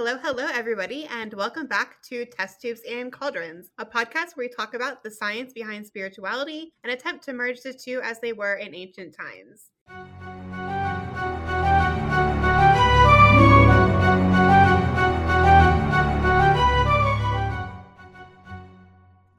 Hello, hello, everybody, and welcome back to Test Tubes and Cauldrons, a podcast where we talk about the science behind spirituality and attempt to merge the two as they were in ancient times.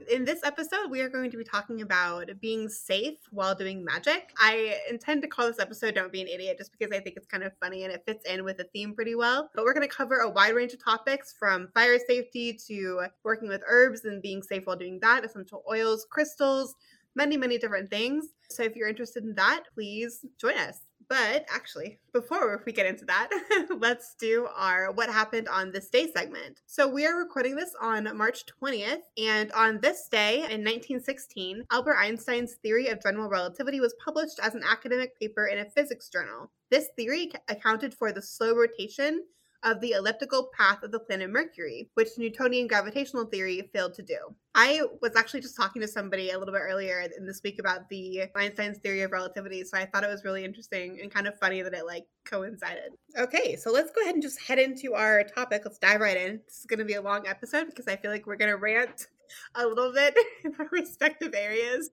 In this episode, we are going to be talking about being safe while doing magic. I intend to call this episode Don't Be an Idiot just because I think it's kind of funny and it fits in with the theme pretty well. But we're going to cover a wide range of topics from fire safety to working with herbs and being safe while doing that, essential oils, crystals, many, many different things. So if you're interested in that, please join us. But actually, before we get into that, let's do our what happened on this day segment. So we are recording this on March 20th, and on this day in 1916, Albert Einstein's theory of general relativity was published as an academic paper in a physics journal. This theory accounted for the slow rotation of the elliptical path of the planet Mercury, which Newtonian gravitational theory failed to do. I was actually just talking to somebody a little bit earlier in this week about the Einstein's theory of relativity, so I thought it was really interesting and kind of funny that it like coincided. Okay, so let's go ahead and just head into our topic. Let's dive right in. This is going to be a long episode because I feel like we're going to rant a little bit in our respective areas.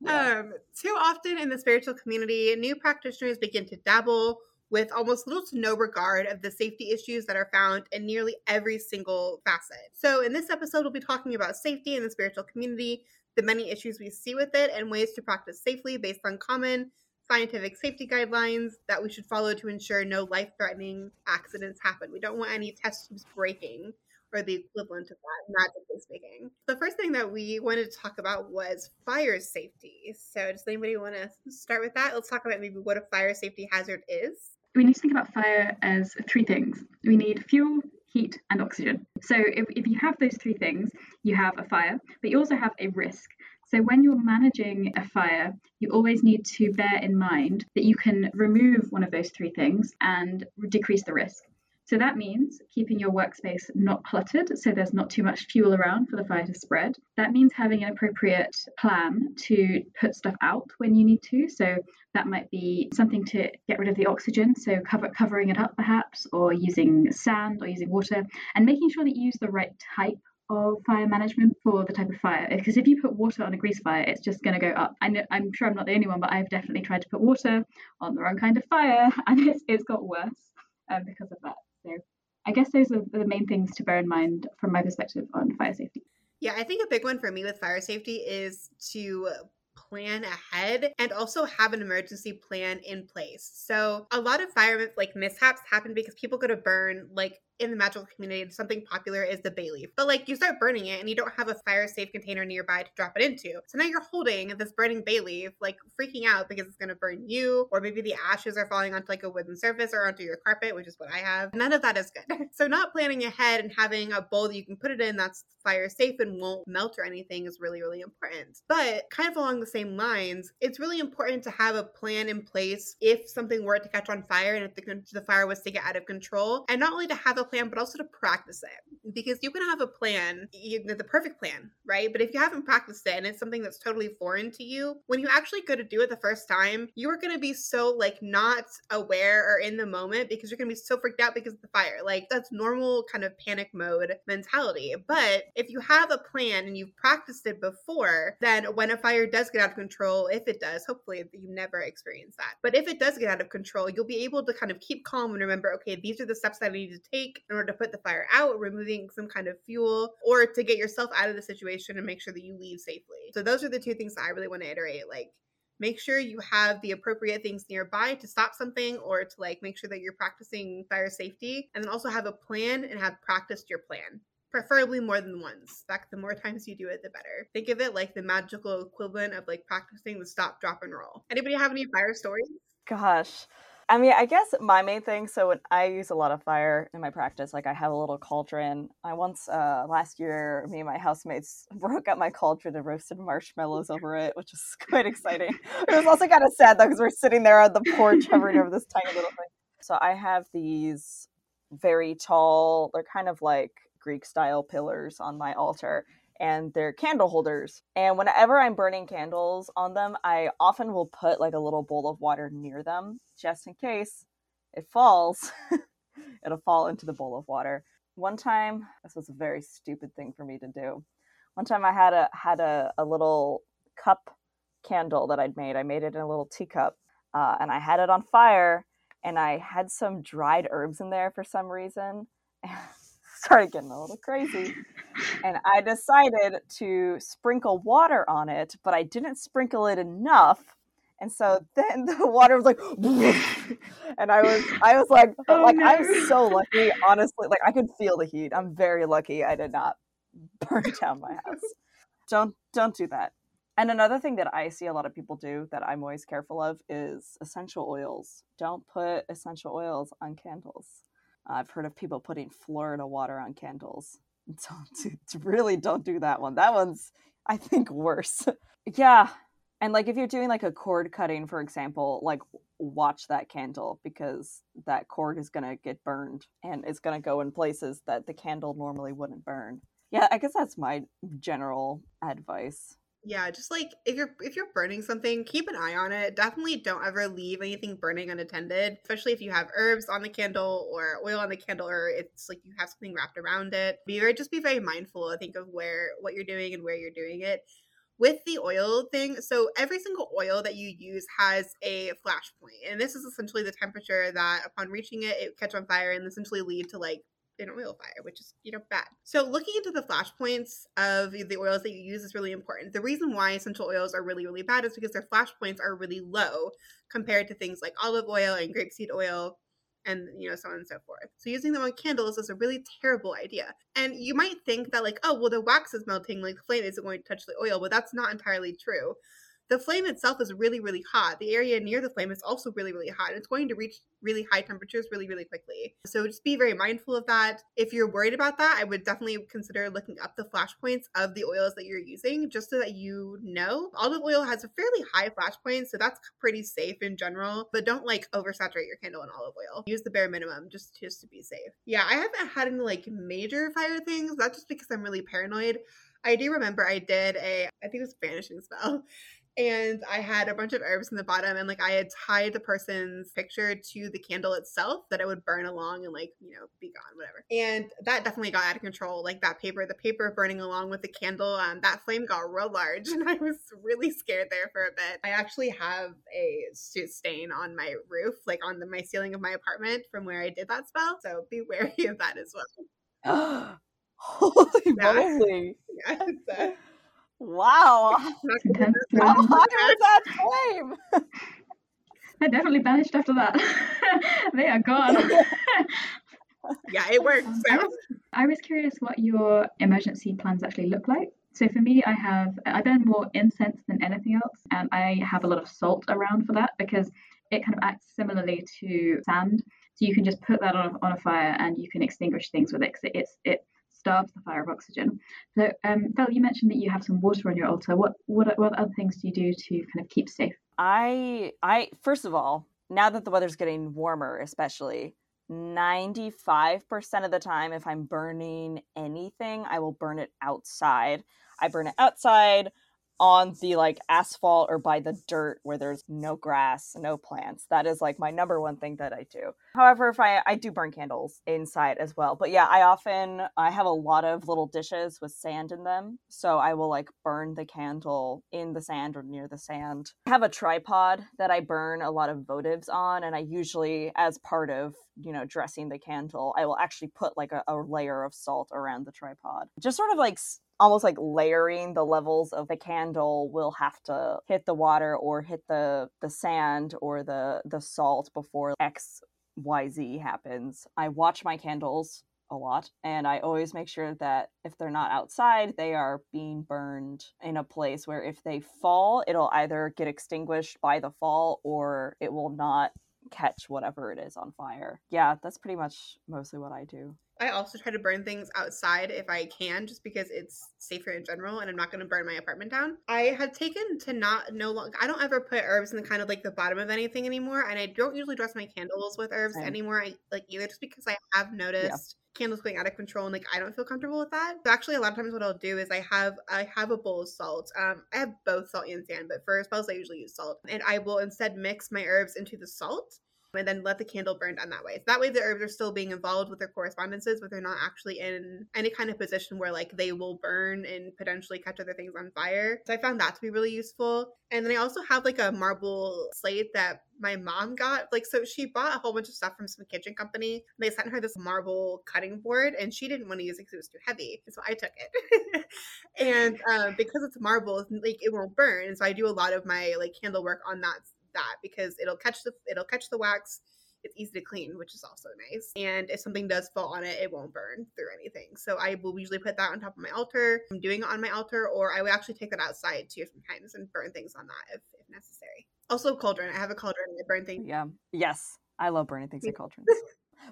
Yeah. Um, too often in the spiritual community, new practitioners begin to dabble with almost little to no regard of the safety issues that are found in nearly every single facet. So, in this episode, we'll be talking about safety in the spiritual community, the many issues we see with it, and ways to practice safely based on common scientific safety guidelines that we should follow to ensure no life threatening accidents happen. We don't want any test tubes breaking or the equivalent of that, magically speaking. The first thing that we wanted to talk about was fire safety. So, does anybody want to start with that? Let's talk about maybe what a fire safety hazard is we need to think about fire as three things. We need fuel, heat, and oxygen. So if, if you have those three things, you have a fire, but you also have a risk. So when you're managing a fire, you always need to bear in mind that you can remove one of those three things and decrease the risk. So that means keeping your workspace not cluttered, so there's not too much fuel around for the fire to spread. That means having an appropriate plan to put stuff out when you need to. So that might be something to get rid of the oxygen, so cover, covering it up perhaps, or using sand or using water, and making sure that you use the right type of fire management for the type of fire because if you put water on a grease fire it's just going to go up I i'm sure i'm not the only one but i've definitely tried to put water on the wrong kind of fire and it's, it's got worse um, because of that so I guess those are the main things to bear in mind from my perspective on fire safety. Yeah, I think a big one for me with fire safety is to plan ahead and also have an emergency plan in place. So a lot of fire like mishaps happen because people go to burn like in the magical community, something popular is the bay leaf. But like you start burning it and you don't have a fire safe container nearby to drop it into. So now you're holding this burning bay leaf, like freaking out because it's gonna burn you, or maybe the ashes are falling onto like a wooden surface or onto your carpet, which is what I have. None of that is good. so not planning ahead and having a bowl that you can put it in that's fire safe and won't melt or anything is really, really important. But kind of along the same lines, it's really important to have a plan in place if something were to catch on fire and if the, the fire was to get out of control. And not only to have a plan, but also to practice it. Because you can have a plan, you, the perfect plan, right? But if you haven't practiced it and it's something that's totally foreign to you, when you actually go to do it the first time, you are going to be so like not aware or in the moment because you're going to be so freaked out because of the fire. Like that's normal kind of panic mode mentality. But if you have a plan and you've practiced it before, then when a fire does get out of control, if it does, hopefully you never experience that. But if it does get out of control, you'll be able to kind of keep calm and remember, okay, these are the steps that I need to take in order to put the fire out, removing some kind of fuel, or to get yourself out of the situation and make sure that you leave safely. So those are the two things that I really want to iterate. Like make sure you have the appropriate things nearby to stop something or to like make sure that you're practicing fire safety and then also have a plan and have practiced your plan preferably more than once. Fact, the more times you do it, the better. Think of it like the magical equivalent of like practicing the stop, drop, and roll. Anybody have any fire stories? Gosh, I mean, I guess my main thing. So when I use a lot of fire in my practice, like I have a little cauldron. I once uh, last year, me and my housemates broke up my cauldron and roasted marshmallows over it, which was quite exciting. It was also kind of sad though because we're sitting there on the porch hovering over this tiny little thing. So I have these very tall. They're kind of like Greek style pillars on my altar, and they're candle holders. And whenever I'm burning candles on them, I often will put like a little bowl of water near them just in case it falls. it'll fall into the bowl of water. One time, this was a very stupid thing for me to do. One time I had a had a, a little cup candle that I'd made. I made it in a little teacup, uh, and I had it on fire, and I had some dried herbs in there for some reason. started getting a little crazy. And I decided to sprinkle water on it, but I didn't sprinkle it enough. And so then the water was like, and I was, I was like, oh, like no. I'm so lucky. Honestly, like I could feel the heat. I'm very lucky. I did not burn down my house. Don't, don't do that. And another thing that I see a lot of people do that I'm always careful of is essential oils. Don't put essential oils on candles. I've heard of people putting Florida water on candles. Don't really don't do that one. That one's I think worse. yeah. And like if you're doing like a cord cutting, for example, like watch that candle because that cord is gonna get burned and it's gonna go in places that the candle normally wouldn't burn. Yeah, I guess that's my general advice yeah just like if you're if you're burning something keep an eye on it. Definitely don't ever leave anything burning unattended especially if you have herbs on the candle or oil on the candle or it's like you have something wrapped around it. Be very just be very mindful i think of where what you're doing and where you're doing it. With the oil thing so every single oil that you use has a flash point and this is essentially the temperature that upon reaching it it catch on fire and essentially lead to like an oil fire, which is, you know, bad. So looking into the flashpoints of the oils that you use is really important. The reason why essential oils are really, really bad is because their flashpoints are really low compared to things like olive oil and grapeseed oil and you know so on and so forth so using them on candles is a really terrible idea and you might think that like oh well the wax is melting like the flame isn't going to touch the oil but that's not entirely true the flame itself is really, really hot. The area near the flame is also really, really hot. It's going to reach really high temperatures really, really quickly. So just be very mindful of that. If you're worried about that, I would definitely consider looking up the flash points of the oils that you're using just so that you know. Olive oil has a fairly high flash point, so that's pretty safe in general, but don't like oversaturate your candle in olive oil. Use the bare minimum just, just to be safe. Yeah, I haven't had any like major fire things. That's just because I'm really paranoid. I do remember I did a, I think it was banishing spell and I had a bunch of herbs in the bottom, and like I had tied the person's picture to the candle itself that it would burn along and like you know be gone, whatever. And that definitely got out of control. Like that paper, the paper burning along with the candle, um, that flame got real large, and I was really scared there for a bit. I actually have a stain on my roof, like on the, my ceiling of my apartment from where I did that spell. So be wary of that as well. Holy yeah. moly! Yeah, Wow. How hot was that flame? They're definitely banished after that. they are gone. yeah, it works. So. I was curious what your emergency plans actually look like. So for me, I have I burn more incense than anything else, and I have a lot of salt around for that because it kind of acts similarly to sand. So you can just put that on a, on a fire and you can extinguish things with it because it's it starves the fire of oxygen. So, um, Phil, you mentioned that you have some water on your altar. What what what other things do you do to kind of keep safe? I I first of all, now that the weather's getting warmer, especially. 95% of the time if i'm burning anything i will burn it outside i burn it outside on the like asphalt or by the dirt where there's no grass, no plants. That is like my number one thing that I do. However, if I I do burn candles inside as well. But yeah, I often I have a lot of little dishes with sand in them, so I will like burn the candle in the sand or near the sand. I have a tripod that I burn a lot of votives on and I usually as part of, you know, dressing the candle, I will actually put like a, a layer of salt around the tripod. Just sort of like almost like layering the levels of the candle will have to hit the water or hit the the sand or the the salt before x y z happens. I watch my candles a lot and i always make sure that if they're not outside they are being burned in a place where if they fall it'll either get extinguished by the fall or it will not catch whatever it is on fire. Yeah that's pretty much mostly what i do I also try to burn things outside if I can, just because it's safer in general, and I'm not going to burn my apartment down. I have taken to not no longer. I don't ever put herbs in the kind of like the bottom of anything anymore, and I don't usually dress my candles with herbs Same. anymore. I like either just because I have noticed. Yeah candles going out of control and like I don't feel comfortable with that. So actually a lot of times what I'll do is I have I have a bowl of salt. Um I have both salt and sand, but for spells I usually use salt. And I will instead mix my herbs into the salt and then let the candle burn down that way. So that way the herbs are still being involved with their correspondences, but they're not actually in any kind of position where like they will burn and potentially catch other things on fire. So I found that to be really useful. And then I also have like a marble slate that my mom got. Like, so she bought a whole bunch of stuff from some kitchen company. They sent her this marble cutting board, and she didn't want to use it because it was too heavy. So I took it. and um, because it's marble, like it won't burn. And so I do a lot of my like candle work on that that because it'll catch the it'll catch the wax it's easy to clean, which is also nice. And if something does fall on it, it won't burn through anything. So I will usually put that on top of my altar. I'm doing it on my altar, or I would actually take that outside too sometimes and burn things on that if, if necessary. Also, cauldron. I have a cauldron. I burn things. Yeah. Yes. I love burning things in cauldrons.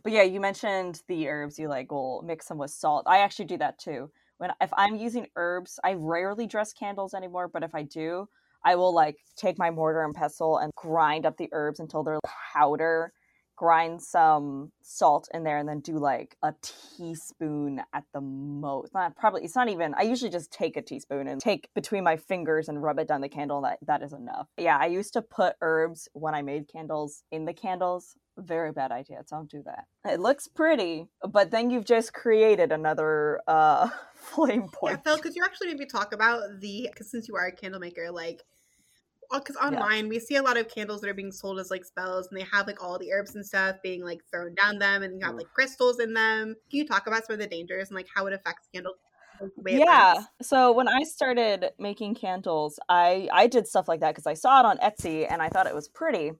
but yeah, you mentioned the herbs. You like will mix them with salt. I actually do that too. When if I'm using herbs, I rarely dress candles anymore. But if I do, I will like take my mortar and pestle and grind up the herbs until they're powder grind some salt in there and then do like a teaspoon at the most. Not probably it's not even i usually just take a teaspoon and take between my fingers and rub it down the candle that that is enough. Yeah i used to put herbs when i made candles in the candles. Very bad idea don't do that. It looks pretty but then you've just created another uh flame point. Yeah phil could you actually maybe talk about the because since you are a candle maker like because online yeah. we see a lot of candles that are being sold as like spells and they have like all the herbs and stuff being like thrown down them and you have like crystals in them. Can you talk about some of the dangers and like how it affects candles yeah. so when i started making candles i i did stuff like that because i saw it on etsy and i thought it was pretty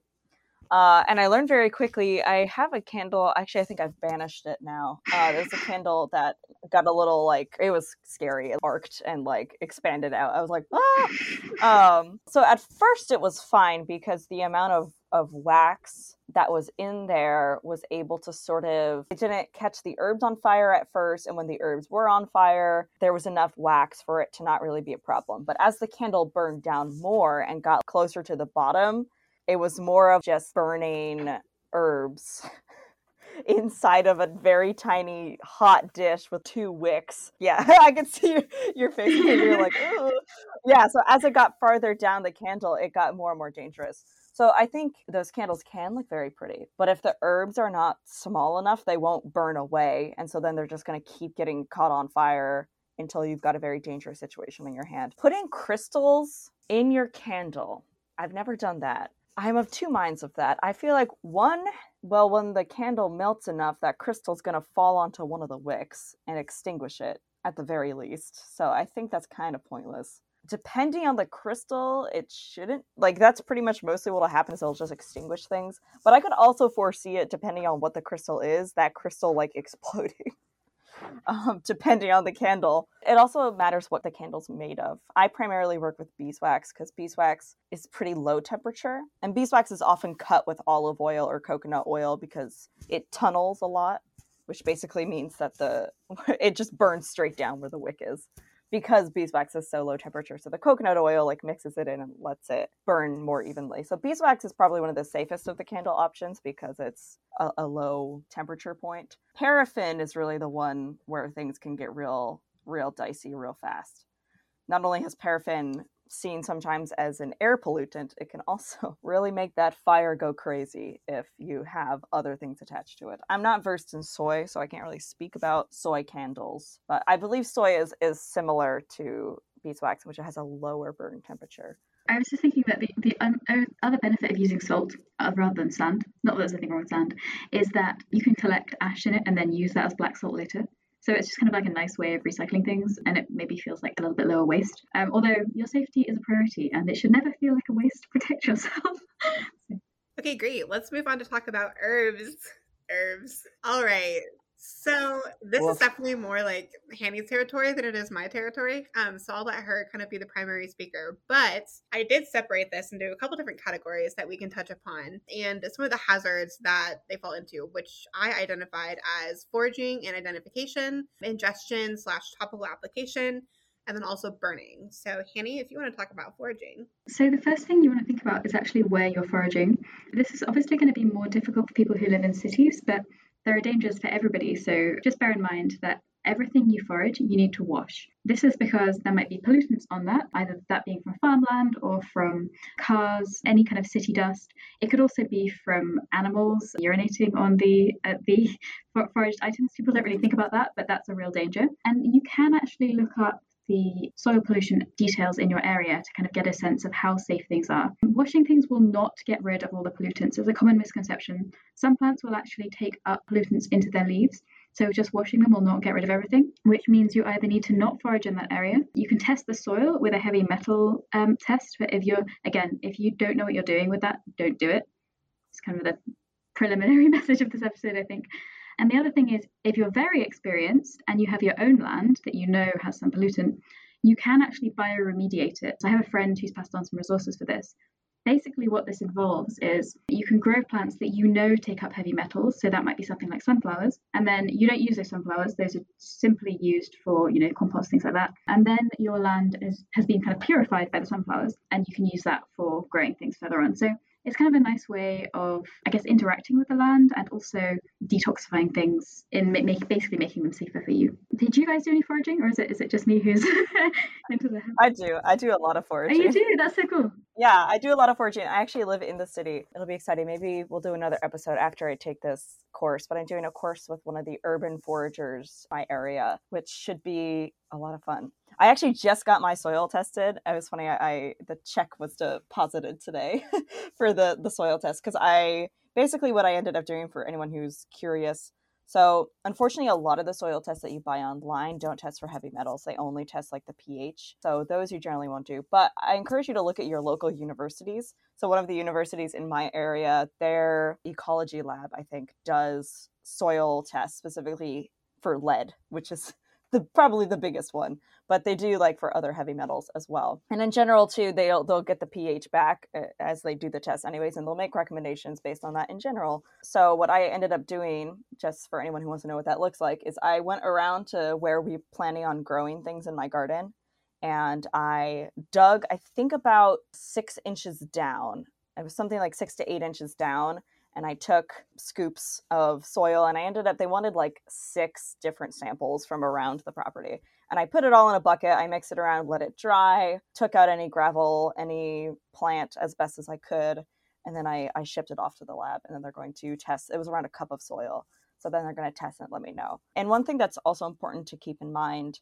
uh, and I learned very quickly. I have a candle. Actually, I think I've banished it now. Uh, there's a candle that got a little like it was scary. It arced and like expanded out. I was like, ah. Um, so at first it was fine because the amount of of wax that was in there was able to sort of it didn't catch the herbs on fire at first and when the herbs were on fire there was enough wax for it to not really be a problem but as the candle burned down more and got closer to the bottom it was more of just burning herbs inside of a very tiny hot dish with two wicks. Yeah, I can see your, your face. You're like, Ooh. yeah. So as it got farther down the candle, it got more and more dangerous. So I think those candles can look very pretty, but if the herbs are not small enough, they won't burn away, and so then they're just going to keep getting caught on fire until you've got a very dangerous situation in your hand. Putting crystals in your candle. I've never done that. I'm of two minds of that. I feel like one, well, when the candle melts enough, that crystal's going to fall onto one of the wicks and extinguish it at the very least. So I think that's kind of pointless. Depending on the crystal, it shouldn't like that's pretty much mostly what'll happen is it'll just extinguish things. But I could also foresee it depending on what the crystal is, that crystal like exploding. Um, depending on the candle. It also matters what the candle's made of. I primarily work with beeswax because beeswax is pretty low temperature, and beeswax is often cut with olive oil or coconut oil because it tunnels a lot, which basically means that the it just burns straight down where the wick is because beeswax is so low temperature. So the coconut oil like mixes it in and lets it burn more evenly. So beeswax is probably one of the safest of the candle options because it's a, a low temperature point. Paraffin is really the one where things can get real, real dicey real fast. Not only has paraffin seen sometimes as an air pollutant, it can also really make that fire go crazy if you have other things attached to it. I'm not versed in soy, so I can't really speak about soy candles, but I believe soy is, is similar to beeswax, which has a lower burn temperature. I was just thinking that the, the um, other benefit of using salt uh, rather than sand, not that there's anything wrong with sand, is that you can collect ash in it and then use that as black salt later. So it's just kind of like a nice way of recycling things, and it maybe feels like a little bit lower waste. Um, although your safety is a priority, and it should never feel like a waste to protect yourself. okay, great. Let's move on to talk about herbs. Herbs. All right. So this is definitely more like Hanny's territory than it is my territory. Um, so I'll let her kind of be the primary speaker. But I did separate this into a couple different categories that we can touch upon, and some of the hazards that they fall into, which I identified as foraging and identification, ingestion slash topical application, and then also burning. So, Hanny, if you want to talk about foraging. So, the first thing you want to think about is actually where you're foraging. This is obviously going to be more difficult for people who live in cities, but there are dangers for everybody. So just bear in mind that everything you forage, you need to wash. This is because there might be pollutants on that, either that being from farmland or from cars, any kind of city dust. It could also be from animals urinating on the uh, the foraged items. People don't really think about that, but that's a real danger. And you can actually look up the soil pollution details in your area to kind of get a sense of how safe things are. Washing things will not get rid of all the pollutants. There's a common misconception. Some plants will actually take up pollutants into their leaves. So just washing them will not get rid of everything, which means you either need to not forage in that area. You can test the soil with a heavy metal um, test, but if you're again, if you don't know what you're doing with that, don't do it. It's kind of the preliminary message of this episode, I think. And the other thing is, if you're very experienced and you have your own land that you know has some pollutant, you can actually bioremediate it. So I have a friend who's passed on some resources for this. Basically, what this involves is you can grow plants that you know take up heavy metals. So that might be something like sunflowers. And then you don't use those sunflowers, those are simply used for, you know, compost, things like that. And then your land is, has been kind of purified by the sunflowers, and you can use that for growing things further on. So it's kind of a nice way of, I guess, interacting with the land and also detoxifying things in make, basically making them safer for you. Did you guys do any foraging, or is it is it just me who's into the? I do. I do a lot of foraging. Oh, you do? That's so cool. Yeah, I do a lot of foraging. I actually live in the city. It'll be exciting. Maybe we'll do another episode after I take this course. But I'm doing a course with one of the urban foragers my area, which should be a lot of fun. I actually just got my soil tested. It was funny. I, I the check was deposited today for the the soil test because I basically what I ended up doing for anyone who's curious. So unfortunately, a lot of the soil tests that you buy online don't test for heavy metals. They only test like the pH. So those you generally won't do. But I encourage you to look at your local universities. So one of the universities in my area, their ecology lab, I think, does soil tests specifically for lead, which is the probably the biggest one but they do like for other heavy metals as well. And in general too they'll they'll get the ph back uh, as they do the test anyways and they'll make recommendations based on that in general. So what i ended up doing just for anyone who wants to know what that looks like is i went around to where we're planning on growing things in my garden and i dug i think about six inches down. It was something like six to eight inches down and I took scoops of soil and I ended up they wanted like six different samples from around the property. And I put it all in a bucket, I mixed it around, let it dry, took out any gravel, any plant as best as I could, and then I, I shipped it off to the lab and then they're going to test it was around a cup of soil. So then they're going to test and let me know. And one thing that's also important to keep in mind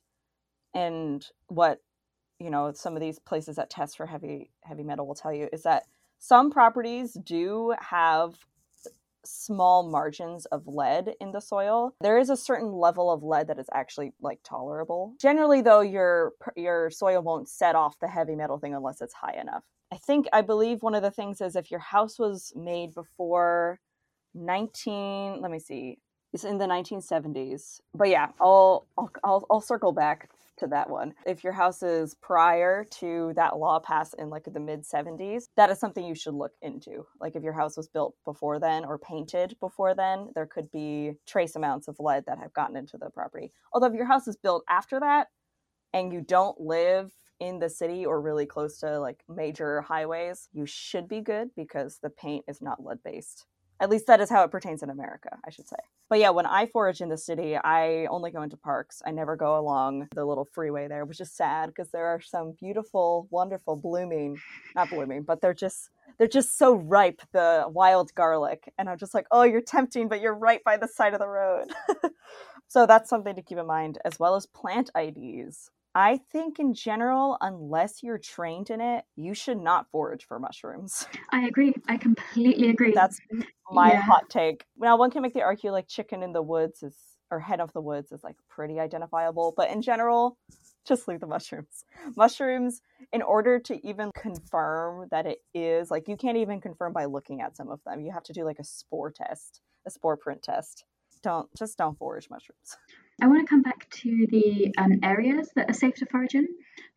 and what you know some of these places that test for heavy heavy metal will tell you is that some properties do have small margins of lead in the soil there is a certain level of lead that is actually like tolerable. Generally though your your soil won't set off the heavy metal thing unless it's high enough. I think i believe one of the things is if your house was made before 19 let me see it's in the 1970s but yeah i'll i'll, I'll, circle back to that one. If your house is prior to that law passed in like the mid 70s, that is something you should look into. Like if your house was built before then or painted before then, there could be trace amounts of lead that have gotten into the property. Although if your house is built after that and you don't live in the city or really close to like major highways, you should be good because the paint is not lead based. At least that is how it pertains in America, I should say. But yeah, when I forage in the city, I only go into parks. I never go along the little freeway there, which is sad because there are some beautiful, wonderful blooming, not blooming, but they're just they're just so ripe, the wild garlic. And I'm just like, oh, you're tempting, but you're right by the side of the road. so that's something to keep in mind, as well as plant IDs. I think in general, unless you're trained in it, you should not forage for mushrooms. I agree. I completely agree. That's my yeah. hot take. Now, one can make the argument like chicken in the woods is, or hen of the woods is like pretty identifiable, but in general, just leave the mushrooms. Mushrooms, in order to even confirm that it is, like, you can't even confirm by looking at some of them. You have to do like a spore test, a spore print test. Don't, just don't forage mushrooms. I want to come back to the um, areas that are safe to forage in.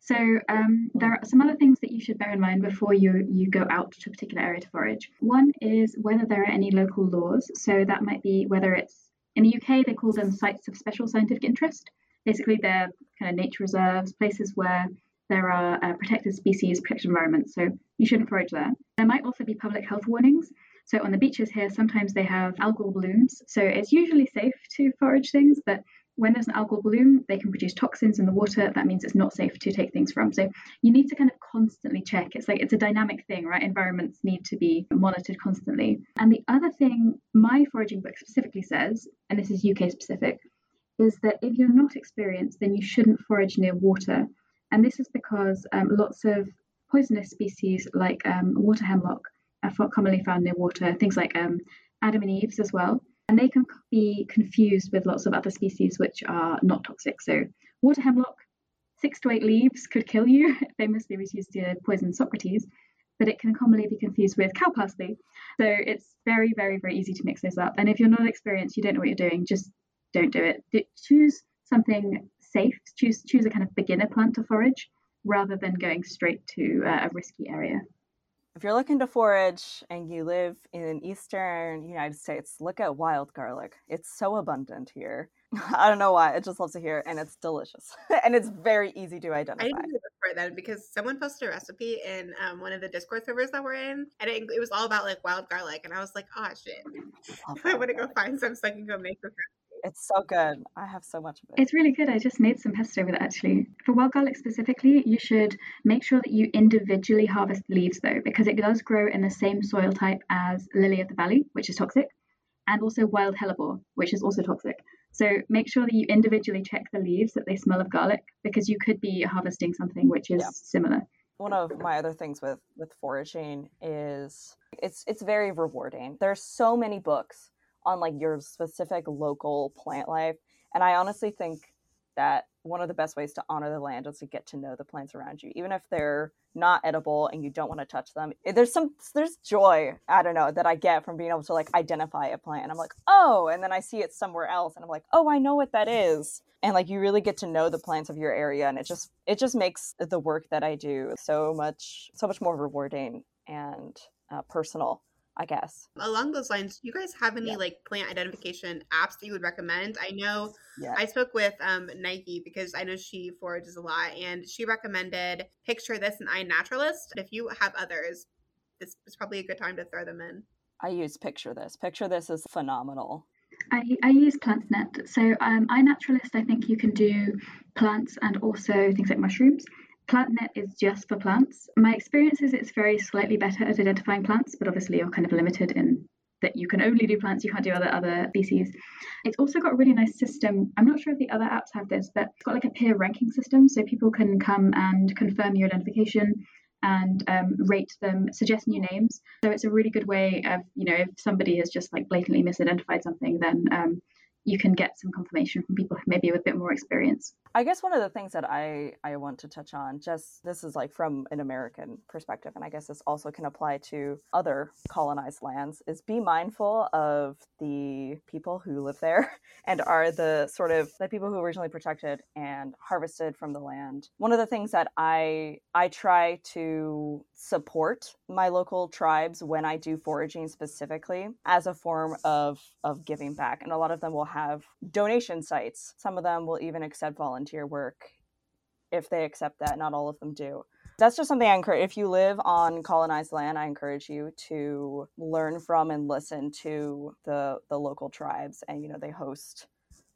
So um, there are some other things that you should bear in mind before you, you go out to a particular area to forage. One is whether there are any local laws. So that might be whether it's in the UK, they call them sites of special scientific interest. Basically, they're kind of nature reserves, places where there are uh, protected species, protected environments. So you shouldn't forage there. There might also be public health warnings. So on the beaches here, sometimes they have algal blooms. So it's usually safe to forage things, but when there's an algal bloom, they can produce toxins in the water. That means it's not safe to take things from. So you need to kind of constantly check. It's like it's a dynamic thing, right? Environments need to be monitored constantly. And the other thing my foraging book specifically says, and this is UK specific, is that if you're not experienced, then you shouldn't forage near water. And this is because um, lots of poisonous species like um, water hemlock are commonly found near water, things like um, Adam and Eve's as well and they can be confused with lots of other species which are not toxic. So, water hemlock, six to eight leaves could kill you. Famously was used to poison Socrates, but it can commonly be confused with cow parsley. So, it's very, very, very easy to mix those up. And if you're not experienced, you don't know what you're doing, just don't do it. Choose something safe. Choose choose a kind of beginner plant to forage rather than going straight to uh, a risky area if you're looking to forage and you live in eastern United States, look at wild garlic. It's so abundant here. I don't know why. I just love to hear, and it's delicious, and it's very easy to identify. I didn't look for that because someone posted a recipe in um, one of the Discord servers that we're in, and it, it, was all about like wild garlic, and I was like, oh shit, I want to go find some so I can go make this it's so good. I have so much of it. It's really good. I just made some pesto with it actually. For wild garlic specifically, you should make sure that you individually harvest leaves though, because it does grow in the same soil type as lily of the valley, which is toxic, and also wild hellebore, which is also toxic. So make sure that you individually check the leaves that they smell of garlic, because you could be harvesting something which is yeah. similar one of my other things with with foraging is it's it's very rewarding there's so many books on like your specific local plant life. And I honestly think that one of the best ways to honor the land is to get to know the plants around you, even if they're not edible and you don't want to touch them. There's some there's joy I don't know that I get from being able to like identify a plant. I'm like, oh, and then I see it somewhere else, and I'm like, oh, I know what that is. And like you really get to know the plants of your area, and it just it just makes the work that I do so much so much more rewarding and uh, personal I guess. Along those lines, do you guys have any yeah. like plant identification apps that you would recommend? I know yeah. I spoke with um, Nike because I know she forages a lot and she recommended Picture This and iNaturalist. If you have others, this is probably a good time to throw them in. I use Picture This. Picture This is phenomenal. I, I use PlantNet. So um, iNaturalist, I think you can do plants and also things like mushrooms. PlantNet is just for plants. My experience is it's very slightly better at identifying plants, but obviously you're kind of limited in that you can only do plants, you can't do other other species. It's also got a really nice system. I'm not sure if the other apps have this, but it's got like a peer ranking system, so people can come and confirm your identification and um, rate them, suggest new names. So it's a really good way of, you know, if somebody has just like blatantly misidentified something, then um, you can get some confirmation from people maybe with a bit more experience. I guess one of the things that I I want to touch on just this is like from an American perspective and I guess this also can apply to other colonized lands is be mindful of the people who live there and are the sort of the people who originally protected and harvested from the land. One of the things that I I try to support my local tribes when I do foraging specifically as a form of of giving back and a lot of them will have donation sites. Some of them will even accept volunteer work if they accept that. Not all of them do. That's just something I encourage. If you live on colonized land, I encourage you to learn from and listen to the the local tribes. And you know, they host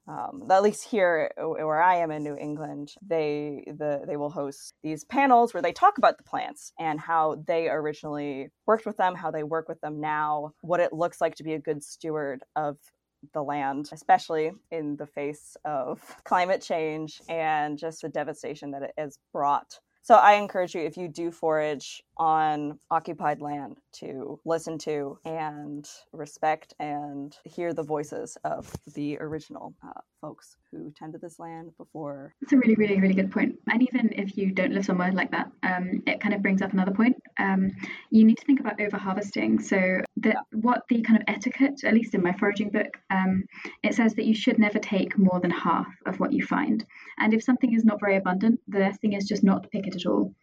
um, at least here where I am in New England, they the they will host these panels where they talk about the plants and how they originally worked with them, how they work with them now, what it looks like to be a good steward of the land, especially in the face of climate change and just the devastation that it has brought. So I encourage you, if you do forage on occupied land, to listen to and respect and hear the voices of the original uh, folks who tended this land before. It's a really, really, really good point. And even if you don't live somewhere like that, um, it kind of brings up another point. Um, you need to think about over harvesting. So that what the kind of etiquette, at least in my foraging book, um, it says that you should never take more than half of what you find. And if something is not very abundant, the thing is just not to pick it at all.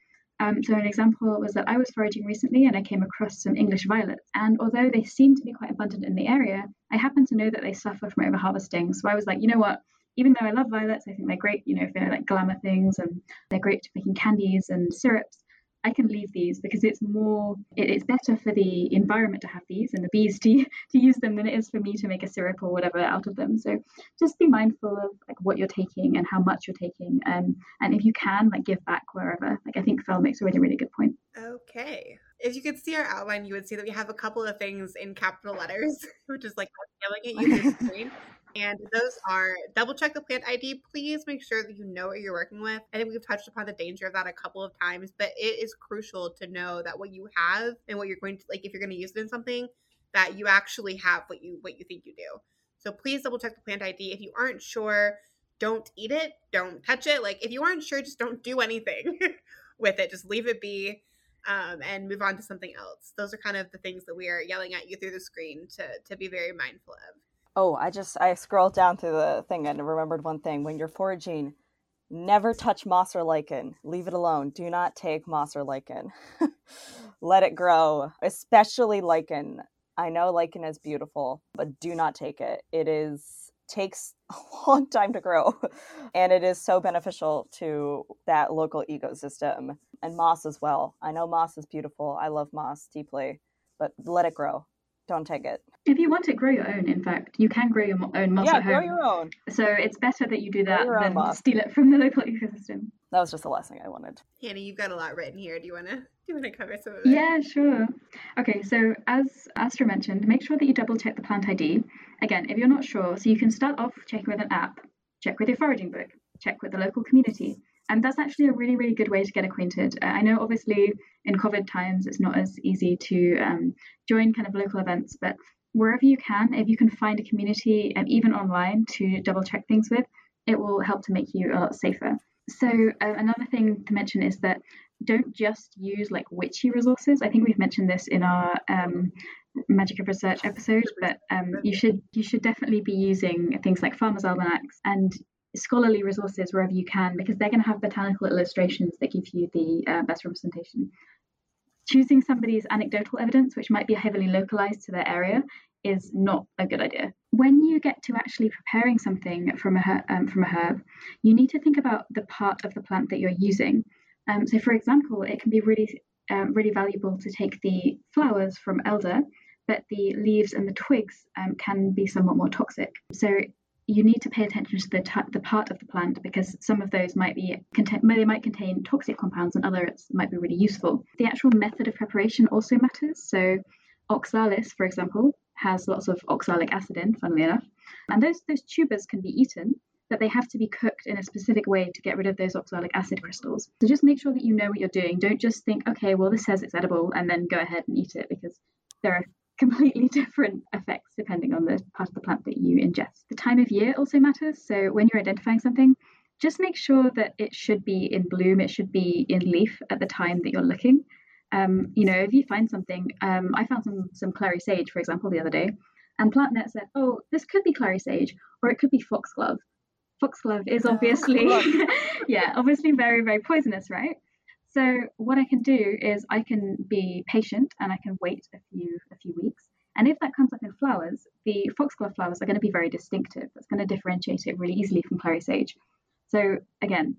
Um, so an example was that I was foraging recently and I came across some English violets. And although they seem to be quite abundant in the area, I happen to know that they suffer from overharvesting. So I was like, you know what? Even though I love violets, I think they're great, you know, for like glamour things and they're great for making candies and syrups. I can leave these because it's more it, it's better for the environment to have these and the bees to to use them than it is for me to make a syrup or whatever out of them. So just be mindful of like what you're taking and how much you're taking, um, and if you can, like give back wherever. Like I think Phil makes a really really good point. Okay. If you could see our outline, you would see that we have a couple of things in capital letters, which is like yelling at you through the screen. And those are double check the plant ID. Please make sure that you know what you're working with. I think we've touched upon the danger of that a couple of times, but it is crucial to know that what you have and what you're going to like if you're going to use it in something, that you actually have what you what you think you do. So please double check the plant ID. If you aren't sure, don't eat it, don't touch it. Like if you aren't sure, just don't do anything with it. Just leave it be. Um, and move on to something else. Those are kind of the things that we are yelling at you through the screen to to be very mindful of. Oh, I just I scrolled down through the thing and remembered one thing. When you're foraging, never touch moss or lichen. Leave it alone. Do not take moss or lichen. Let it grow, especially lichen. I know lichen is beautiful, but do not take it. It is takes a long time to grow and it is so beneficial to that local ecosystem and moss as well. I know moss is beautiful. I love moss deeply, but let it grow don't take it. If you want to grow your own, in fact, you can grow your own moss yeah, at home. grow your own. So it's better that you do that than steal it from the local ecosystem. That was just the last thing I wanted. Hannah, you've got a lot written here. Do you want to do you want to cover some of it? Yeah, sure. Okay, so as Astra mentioned, make sure that you double check the plant ID. Again, if you're not sure, so you can start off checking with an app, check with your foraging book, check with the local community, and that's actually a really, really good way to get acquainted. Uh, I know, obviously, in COVID times, it's not as easy to um, join kind of local events, but wherever you can, if you can find a community, and even online, to double check things with, it will help to make you a lot safer. So, uh, another thing to mention is that don't just use like witchy resources. I think we've mentioned this in our um, magic of research episode, but um, you should you should definitely be using things like farmers almanacs and scholarly resources wherever you can because they're going to have botanical illustrations that give you the uh, best representation. Choosing somebody's anecdotal evidence, which might be heavily localized to their area, is not a good idea. When you get to actually preparing something from a, um, from a herb, you need to think about the part of the plant that you're using. Um, so, for example, it can be really, um, really valuable to take the flowers from elder, but the leaves and the twigs um, can be somewhat more toxic. So, you need to pay attention to the, t- the part of the plant because some of those might be contain- they might contain toxic compounds and others might be really useful. The actual method of preparation also matters. So oxalis, for example, has lots of oxalic acid in, funnily enough, and those those tubers can be eaten. But they have to be cooked in a specific way to get rid of those oxalic acid crystals. So just make sure that you know what you're doing. Don't just think, okay, well, this says it's edible, and then go ahead and eat it because there are completely different effects depending on the part of the plant that you ingest. The time of year also matters. So when you're identifying something, just make sure that it should be in bloom, it should be in leaf at the time that you're looking. Um, you know, if you find something, um, I found some some clary sage, for example, the other day, and PlantNet said, "Oh, this could be clary sage, or it could be foxglove." Foxglove is oh, obviously, yeah, obviously very very poisonous, right? So what I can do is I can be patient and I can wait a few a few weeks. And if that comes up in flowers, the foxglove flowers are going to be very distinctive. That's going to differentiate it really easily from clary sage. So again,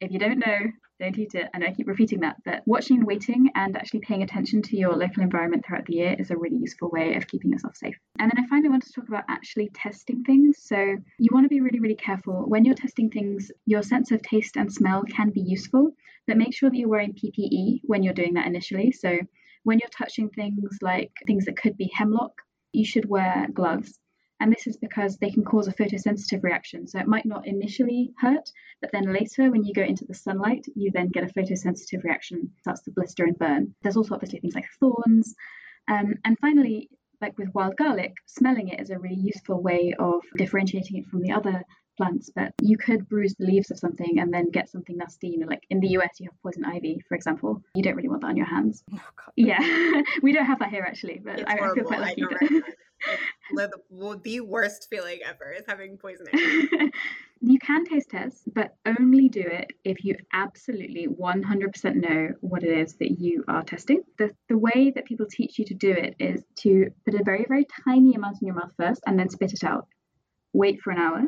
if you don't know, don't eat it. And I keep repeating that, but watching and waiting and actually paying attention to your local environment throughout the year is a really useful way of keeping yourself safe. And then I finally want to talk about actually testing things. So you want to be really, really careful. When you're testing things, your sense of taste and smell can be useful, but make sure that you're wearing PPE when you're doing that initially. So when you're touching things like things that could be hemlock, you should wear gloves and this is because they can cause a photosensitive reaction. So it might not initially hurt, but then later, when you go into the sunlight, you then get a photosensitive reaction, starts to blister and burn. There's also obviously things like thorns. Um, and finally, like with wild garlic, smelling it is a really useful way of differentiating it from the other plants, but you could bruise the leaves of something and then get something nasty. You know, like in the US, you have poison ivy, for example. You don't really want that on your hands. Oh, yeah, we don't have that here actually, but I, I, feel quite lucky. The, the worst feeling ever is having poison you can taste test, but only do it if you absolutely 100% know what it is that you are testing. The, the way that people teach you to do it is to put a very, very tiny amount in your mouth first and then spit it out. Wait for an hour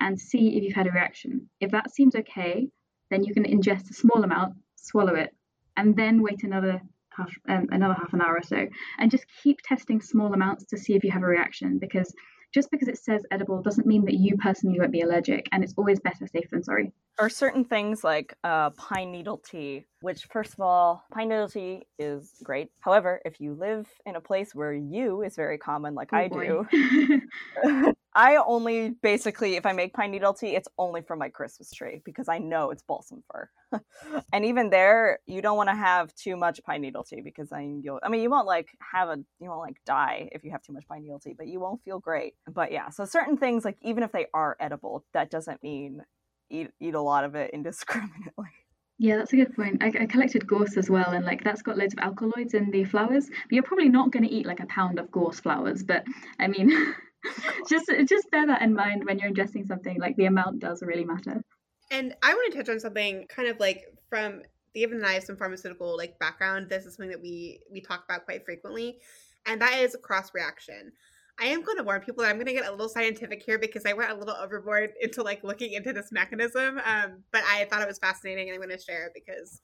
and see if you've had a reaction. If that seems okay, then you can ingest a small amount, swallow it, and then wait another half um, another half an hour or so, and just keep testing small amounts to see if you have a reaction because just because it says edible doesn't mean that you personally won't be allergic and it's always better safe than sorry Or certain things like uh, pine needle tea, which, first of all, pine needle tea is great. However, if you live in a place where yew is very common, like oh, I boy. do, I only basically, if I make pine needle tea, it's only for my Christmas tree because I know it's balsam fir. and even there, you don't want to have too much pine needle tea because then you'll, I mean, you won't like have a, you won't like die if you have too much pine needle tea, but you won't feel great. But yeah, so certain things, like even if they are edible, that doesn't mean eat eat a lot of it indiscriminately. Yeah, that's a good point. I, I, collected gorse as well, and like that's got loads of alkaloids in the flowers. But you're probably not going to eat like a pound of gorse flowers. But I mean, just just bear that in mind when you're ingesting something. Like the amount does really matter. And I want to touch on something kind of like from even I have some pharmaceutical like background. This is something that we we talk about quite frequently, and that is cross reaction. I am going to warn people that I'm going to get a little scientific here because I went a little overboard into like looking into this mechanism. Um, but I thought it was fascinating and I'm going to share it because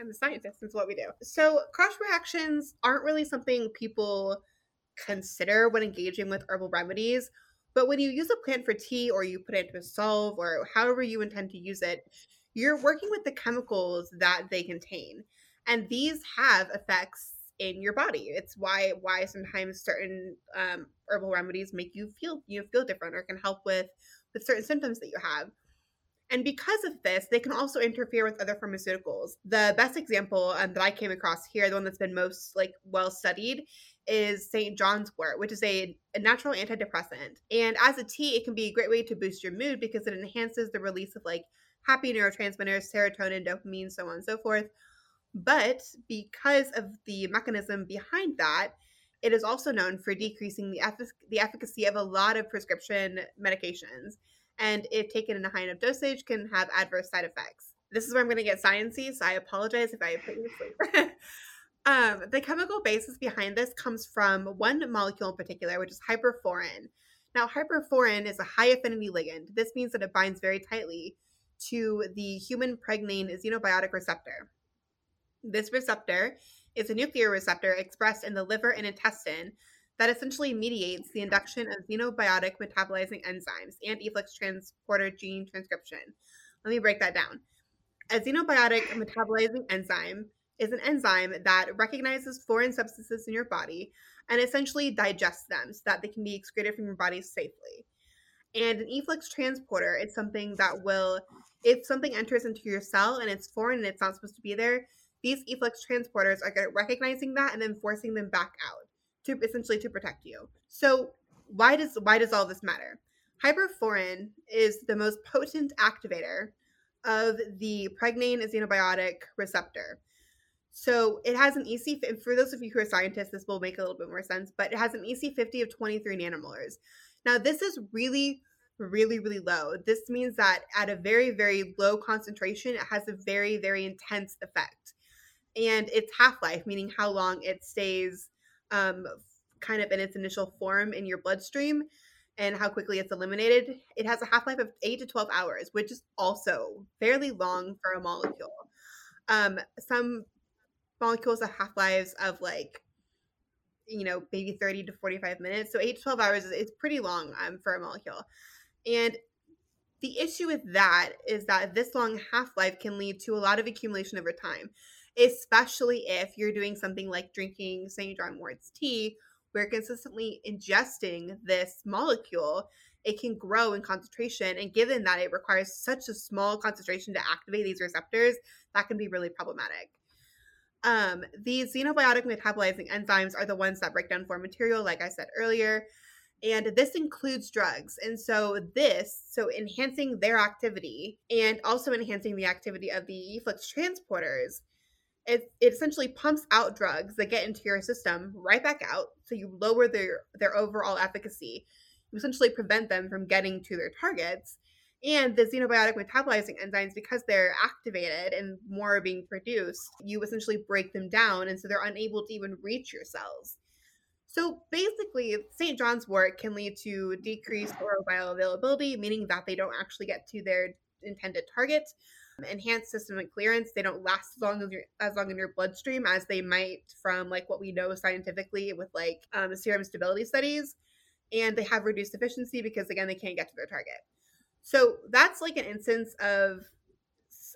I'm a scientist. It's what we do. So cross reactions aren't really something people consider when engaging with herbal remedies. But when you use a plant for tea or you put it into a salve or however you intend to use it, you're working with the chemicals that they contain. And these have effects in your body. It's why why sometimes certain um, herbal remedies make you feel you feel different or can help with with certain symptoms that you have. And because of this, they can also interfere with other pharmaceuticals. The best example um, that I came across here, the one that's been most like well studied, is St. John's wort, which is a, a natural antidepressant. And as a tea, it can be a great way to boost your mood because it enhances the release of like happy neurotransmitters, serotonin, dopamine, so on and so forth, but because of the mechanism behind that, it is also known for decreasing the, effic- the efficacy of a lot of prescription medications. And if taken in a high enough dosage, can have adverse side effects. This is where I'm going to get sciencey, so I apologize if I put you to sleep. um, the chemical basis behind this comes from one molecule in particular, which is hyperforin. Now, hyperforin is a high affinity ligand. This means that it binds very tightly to the human pregnane xenobiotic receptor. This receptor is a nuclear receptor expressed in the liver and intestine that essentially mediates the induction of xenobiotic metabolizing enzymes and efflux transporter gene transcription. Let me break that down. A xenobiotic metabolizing enzyme is an enzyme that recognizes foreign substances in your body and essentially digests them so that they can be excreted from your body safely. And an efflux transporter is something that will, if something enters into your cell and it's foreign and it's not supposed to be there, these efflux transporters are good at recognizing that and then forcing them back out to essentially to protect you. So why does why does all this matter? Hyperforin is the most potent activator of the pregnenolone xenobiotic receptor. So it has an EC, for those of you who are scientists, this will make a little bit more sense, but it has an EC50 of 23 nanomolars. Now, this is really, really, really low. This means that at a very, very low concentration, it has a very, very intense effect and its half life, meaning how long it stays um, kind of in its initial form in your bloodstream and how quickly it's eliminated. It has a half life of 8 to 12 hours, which is also fairly long for a molecule. Um, some molecules have half lives of like, you know, maybe 30 to 45 minutes. So 8 to 12 hours is, is pretty long um, for a molecule. And the issue with that is that this long half life can lead to a lot of accumulation over time especially if you're doing something like drinking St. John Wort's tea, where consistently ingesting this molecule, it can grow in concentration. And given that it requires such a small concentration to activate these receptors, that can be really problematic. Um, these xenobiotic metabolizing enzymes are the ones that break down foreign material, like I said earlier. And this includes drugs. And so, this, so enhancing their activity and also enhancing the activity of the efflux transporters, it, it essentially pumps out drugs that get into your system right back out so you lower their their overall efficacy you essentially prevent them from getting to their targets and the xenobiotic metabolizing enzymes because they're activated and more are being produced you essentially break them down and so they're unable to even reach your cells so basically st john's wort can lead to decreased oral bioavailability meaning that they don't actually get to their intended target enhanced systemic clearance. They don't last as long as your, as long in your bloodstream as they might from like what we know scientifically with like um, serum stability studies, and they have reduced efficiency because again they can't get to their target. So that's like an instance of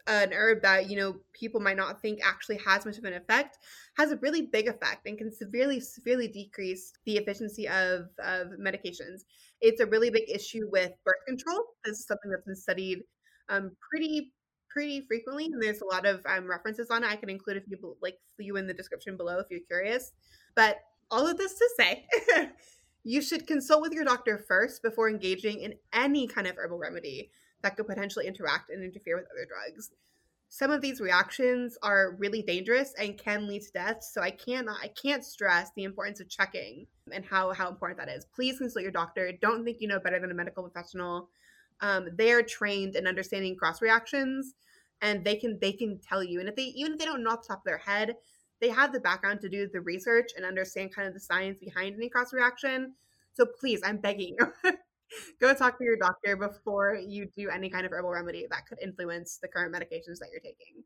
an herb that you know people might not think actually has much of an effect has a really big effect and can severely severely decrease the efficiency of of medications it's a really big issue with birth control this is something that's been studied um, pretty pretty frequently, and there's a lot of um, references on it. I can include a few like you in the description below if you're curious. But all of this to say, you should consult with your doctor first before engaging in any kind of herbal remedy that could potentially interact and interfere with other drugs. Some of these reactions are really dangerous and can lead to death. So I cannot I can't stress the importance of checking and how how important that is. Please consult your doctor. Don't think you know better than a medical professional um, they're trained in understanding cross reactions and they can they can tell you and if they even if they don't know off the top of their head they have the background to do the research and understand kind of the science behind any cross reaction. So please i'm begging you go talk to your doctor before you do any kind of herbal remedy that could influence the current medications that you're taking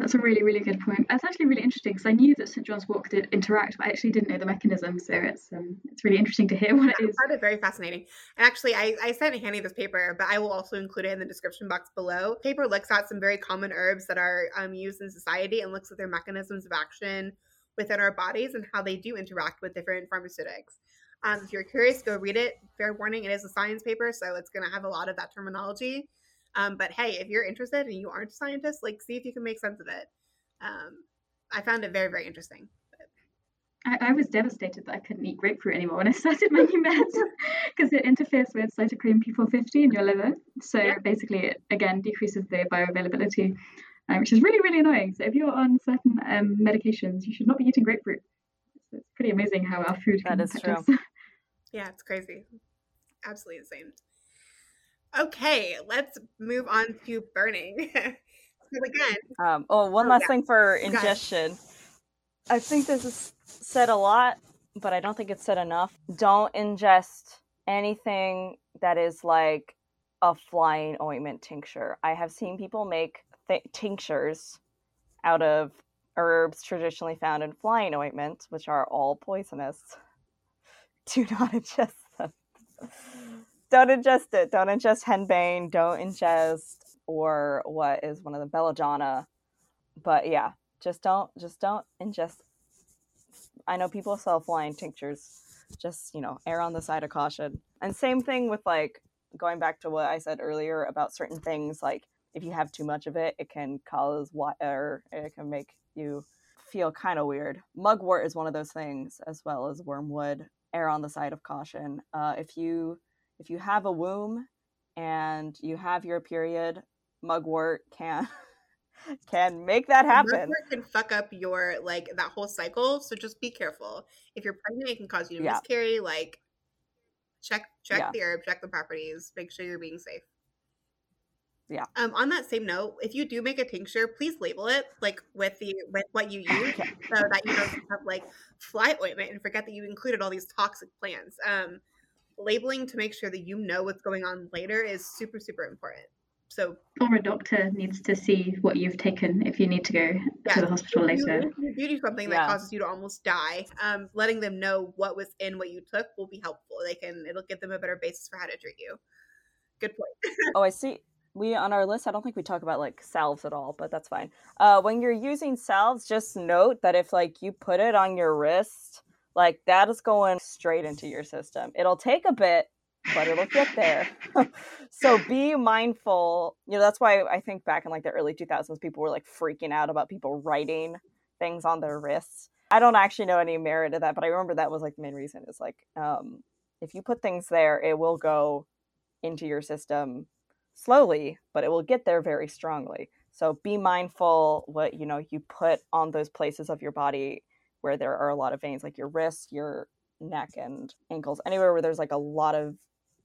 that's a really, really good point. That's actually really interesting because I knew that St John's Wort did interact, but I actually didn't know the mechanism. So it's um, it's really interesting to hear what it is. I found it very fascinating. And actually, I, I sent Hanny this paper, but I will also include it in the description box below. The paper looks at some very common herbs that are um, used in society and looks at their mechanisms of action within our bodies and how they do interact with different pharmaceutics. Um, if you're curious, go read it. Fair warning, it is a science paper, so it's going to have a lot of that terminology. Um, but hey, if you're interested and you aren't a scientist, like see if you can make sense of it. Um, I found it very, very interesting. I, I, was devastated that I couldn't eat grapefruit anymore when I started my new meds because it interferes with cytochrome P450 in your liver. So yeah. basically, it again decreases the bioavailability, uh, which is really, really annoying. So if you're on certain um, medications, you should not be eating grapefruit. It's, it's pretty amazing how our food that can is true. Us. Yeah, it's crazy. Absolutely insane. Okay, let's move on to burning. so again. Um, oh, one oh, last yeah. thing for ingestion. I think this is said a lot, but I don't think it's said enough. Don't ingest anything that is like a flying ointment tincture. I have seen people make th- tinctures out of herbs traditionally found in flying ointment, which are all poisonous. Do not ingest them don't ingest it. Don't ingest henbane. Don't ingest or what is one of the belladonna. But yeah, just don't just don't ingest. I know people sell flying tinctures. Just you know, err on the side of caution. And same thing with like going back to what I said earlier about certain things. Like if you have too much of it, it can cause what or it can make you feel kind of weird. Mugwort is one of those things, as well as wormwood. Err on the side of caution. Uh, if you if you have a womb and you have your period, mugwort can can make that happen. Mugwort can fuck up your like that whole cycle. So just be careful. If you're pregnant, it can cause you to yeah. miscarry. Like check check yeah. the herb, check the properties, make sure you're being safe. Yeah. Um, on that same note, if you do make a tincture, please label it like with the with what you use, so that you don't have like fly ointment and forget that you included all these toxic plants. Um, labeling to make sure that you know what's going on later is super super important. So or a doctor needs to see what you've taken if you need to go yeah, to the hospital if later you, if you do something that yeah. causes you to almost die um, letting them know what was in what you took will be helpful. They can it'll give them a better basis for how to treat you. Good point. Oh i see. We on our list i don't think we talk about like salves at all but that's fine. Uh, when you're using salves just note that if like you put it on your wrist like that is going straight into your system. It'll take a bit, but it'll get there. so be mindful. You know, that's why I think back in like the early 2000s, people were like freaking out about people writing things on their wrists. I don't actually know any merit of that, but I remember that was like the main reason is like, um, if you put things there, it will go into your system slowly, but it will get there very strongly. So be mindful what you know you put on those places of your body where there are a lot of veins, like your wrist, your neck, and ankles, anywhere where there's like a lot of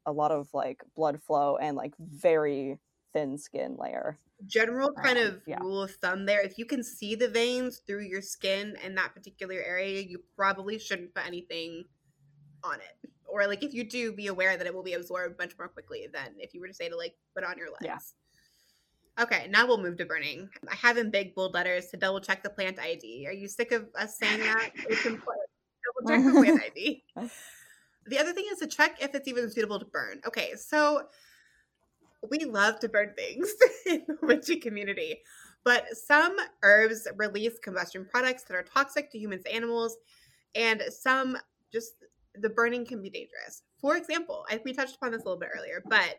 a lot of like blood flow and like very thin skin layer. General kind um, of yeah. rule of thumb there: if you can see the veins through your skin in that particular area, you probably shouldn't put anything on it. Or like if you do, be aware that it will be absorbed much more quickly than if you were to say to like put on your legs. Yeah. Okay, now we'll move to burning. I have in big bold letters to double check the plant ID. Are you sick of us saying that? It's important. Double check the plant ID. The other thing is to check if it's even suitable to burn. Okay, so we love to burn things in the witchy community, but some herbs release combustion products that are toxic to humans, and animals, and some just the burning can be dangerous. For example, I, we touched upon this a little bit earlier, but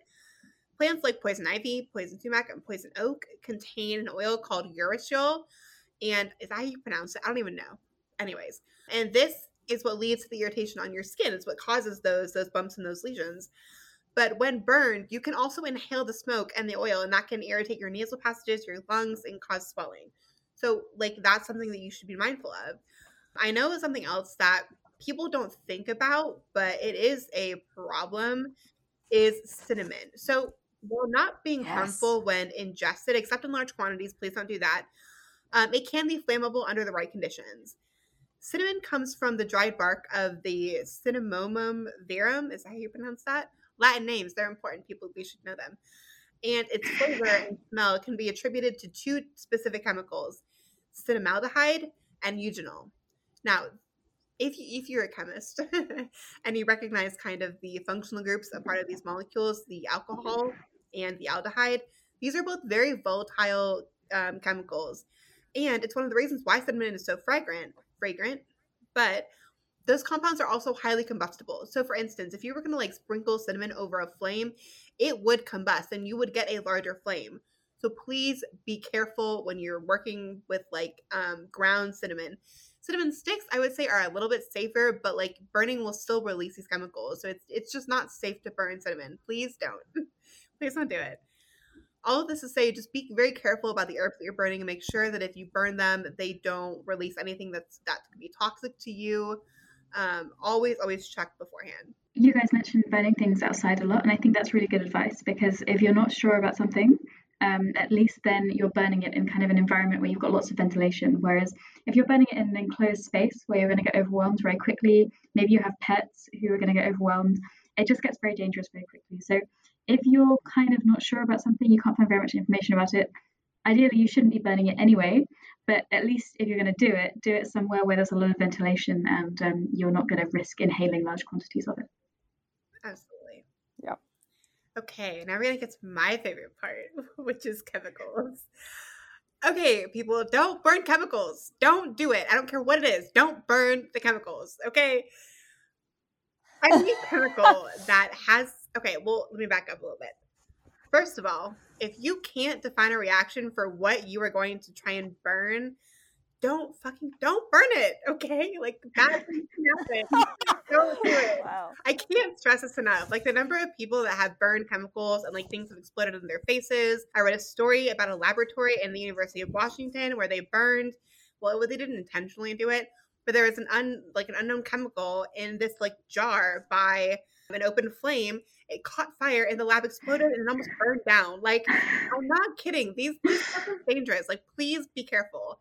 plants like poison ivy, poison sumac, and poison oak contain an oil called urushiol. And is that how you pronounce it? I don't even know. Anyways, and this is what leads to the irritation on your skin. It's what causes those those bumps and those lesions. But when burned, you can also inhale the smoke and the oil, and that can irritate your nasal passages, your lungs, and cause swelling. So, like, that's something that you should be mindful of. I know something else that people don't think about, but it is a problem, is cinnamon. So, while not being Yes. harmful when ingested, except in large quantities, please don't do that. Um, it can be flammable under the right conditions. Cinnamon comes from the dried bark of the Cinnamomum verum. Is that how you pronounce that? Latin names, they're important. People, we should know them. And its flavor and smell can be attributed to two specific chemicals cinnamaldehyde and eugenol. Now, if, you, if you're a chemist and you recognize kind of the functional groups a part of these molecules, the alcohol and the aldehyde, these are both very volatile um, chemicals. And it's one of the reasons why cinnamon is so fragrant, fragrant, but those compounds are also highly combustible. So for instance, if you were going to like sprinkle cinnamon over a flame, it would combust and you would get a larger flame. So please be careful when you're working with like um, ground cinnamon. Cinnamon sticks, I would say, are a little bit safer, but like burning will still release these chemicals. So it's it's just not safe to burn cinnamon. Please don't. Please don't do it. All of this to say, just be very careful about the herbs that you're burning and make sure that if you burn them, they don't release anything that's that could be toxic to you. Um, always, always check beforehand. You guys mentioned burning things outside a lot, and I think that's really good advice because if you're not sure about something, um, at least then you're burning it in kind of an environment where you've got lots of ventilation. Whereas if you're burning it in an enclosed space where you're going to get overwhelmed very quickly, maybe you have pets who are going to get overwhelmed, it just gets very dangerous very quickly. So if you're kind of not sure about something, you can't find very much information about it, ideally you shouldn't be burning it anyway. But at least if you're going to do it, do it somewhere where there's a lot of ventilation and um, you're not going to risk inhaling large quantities of it. Absolutely. Yeah. Okay, now we're gonna get to my favorite part, which is chemicals. Okay, people, don't burn chemicals. Don't do it. I don't care what it is. Don't burn the chemicals. Okay. Any chemical that has okay, well, let me back up a little bit. First of all, if you can't define a reaction for what you are going to try and burn, don't fucking don't burn it. Okay, like bad things can happen. Don't do it. Wow. I can't stress this enough. Like the number of people that have burned chemicals and like things have exploded in their faces. I read a story about a laboratory in the University of Washington where they burned. Well, they didn't intentionally do it, but there was an un like an unknown chemical in this like jar by an open flame. It caught fire and the lab exploded and it almost burned down. Like I'm not kidding. These these stuff is dangerous. Like please be careful.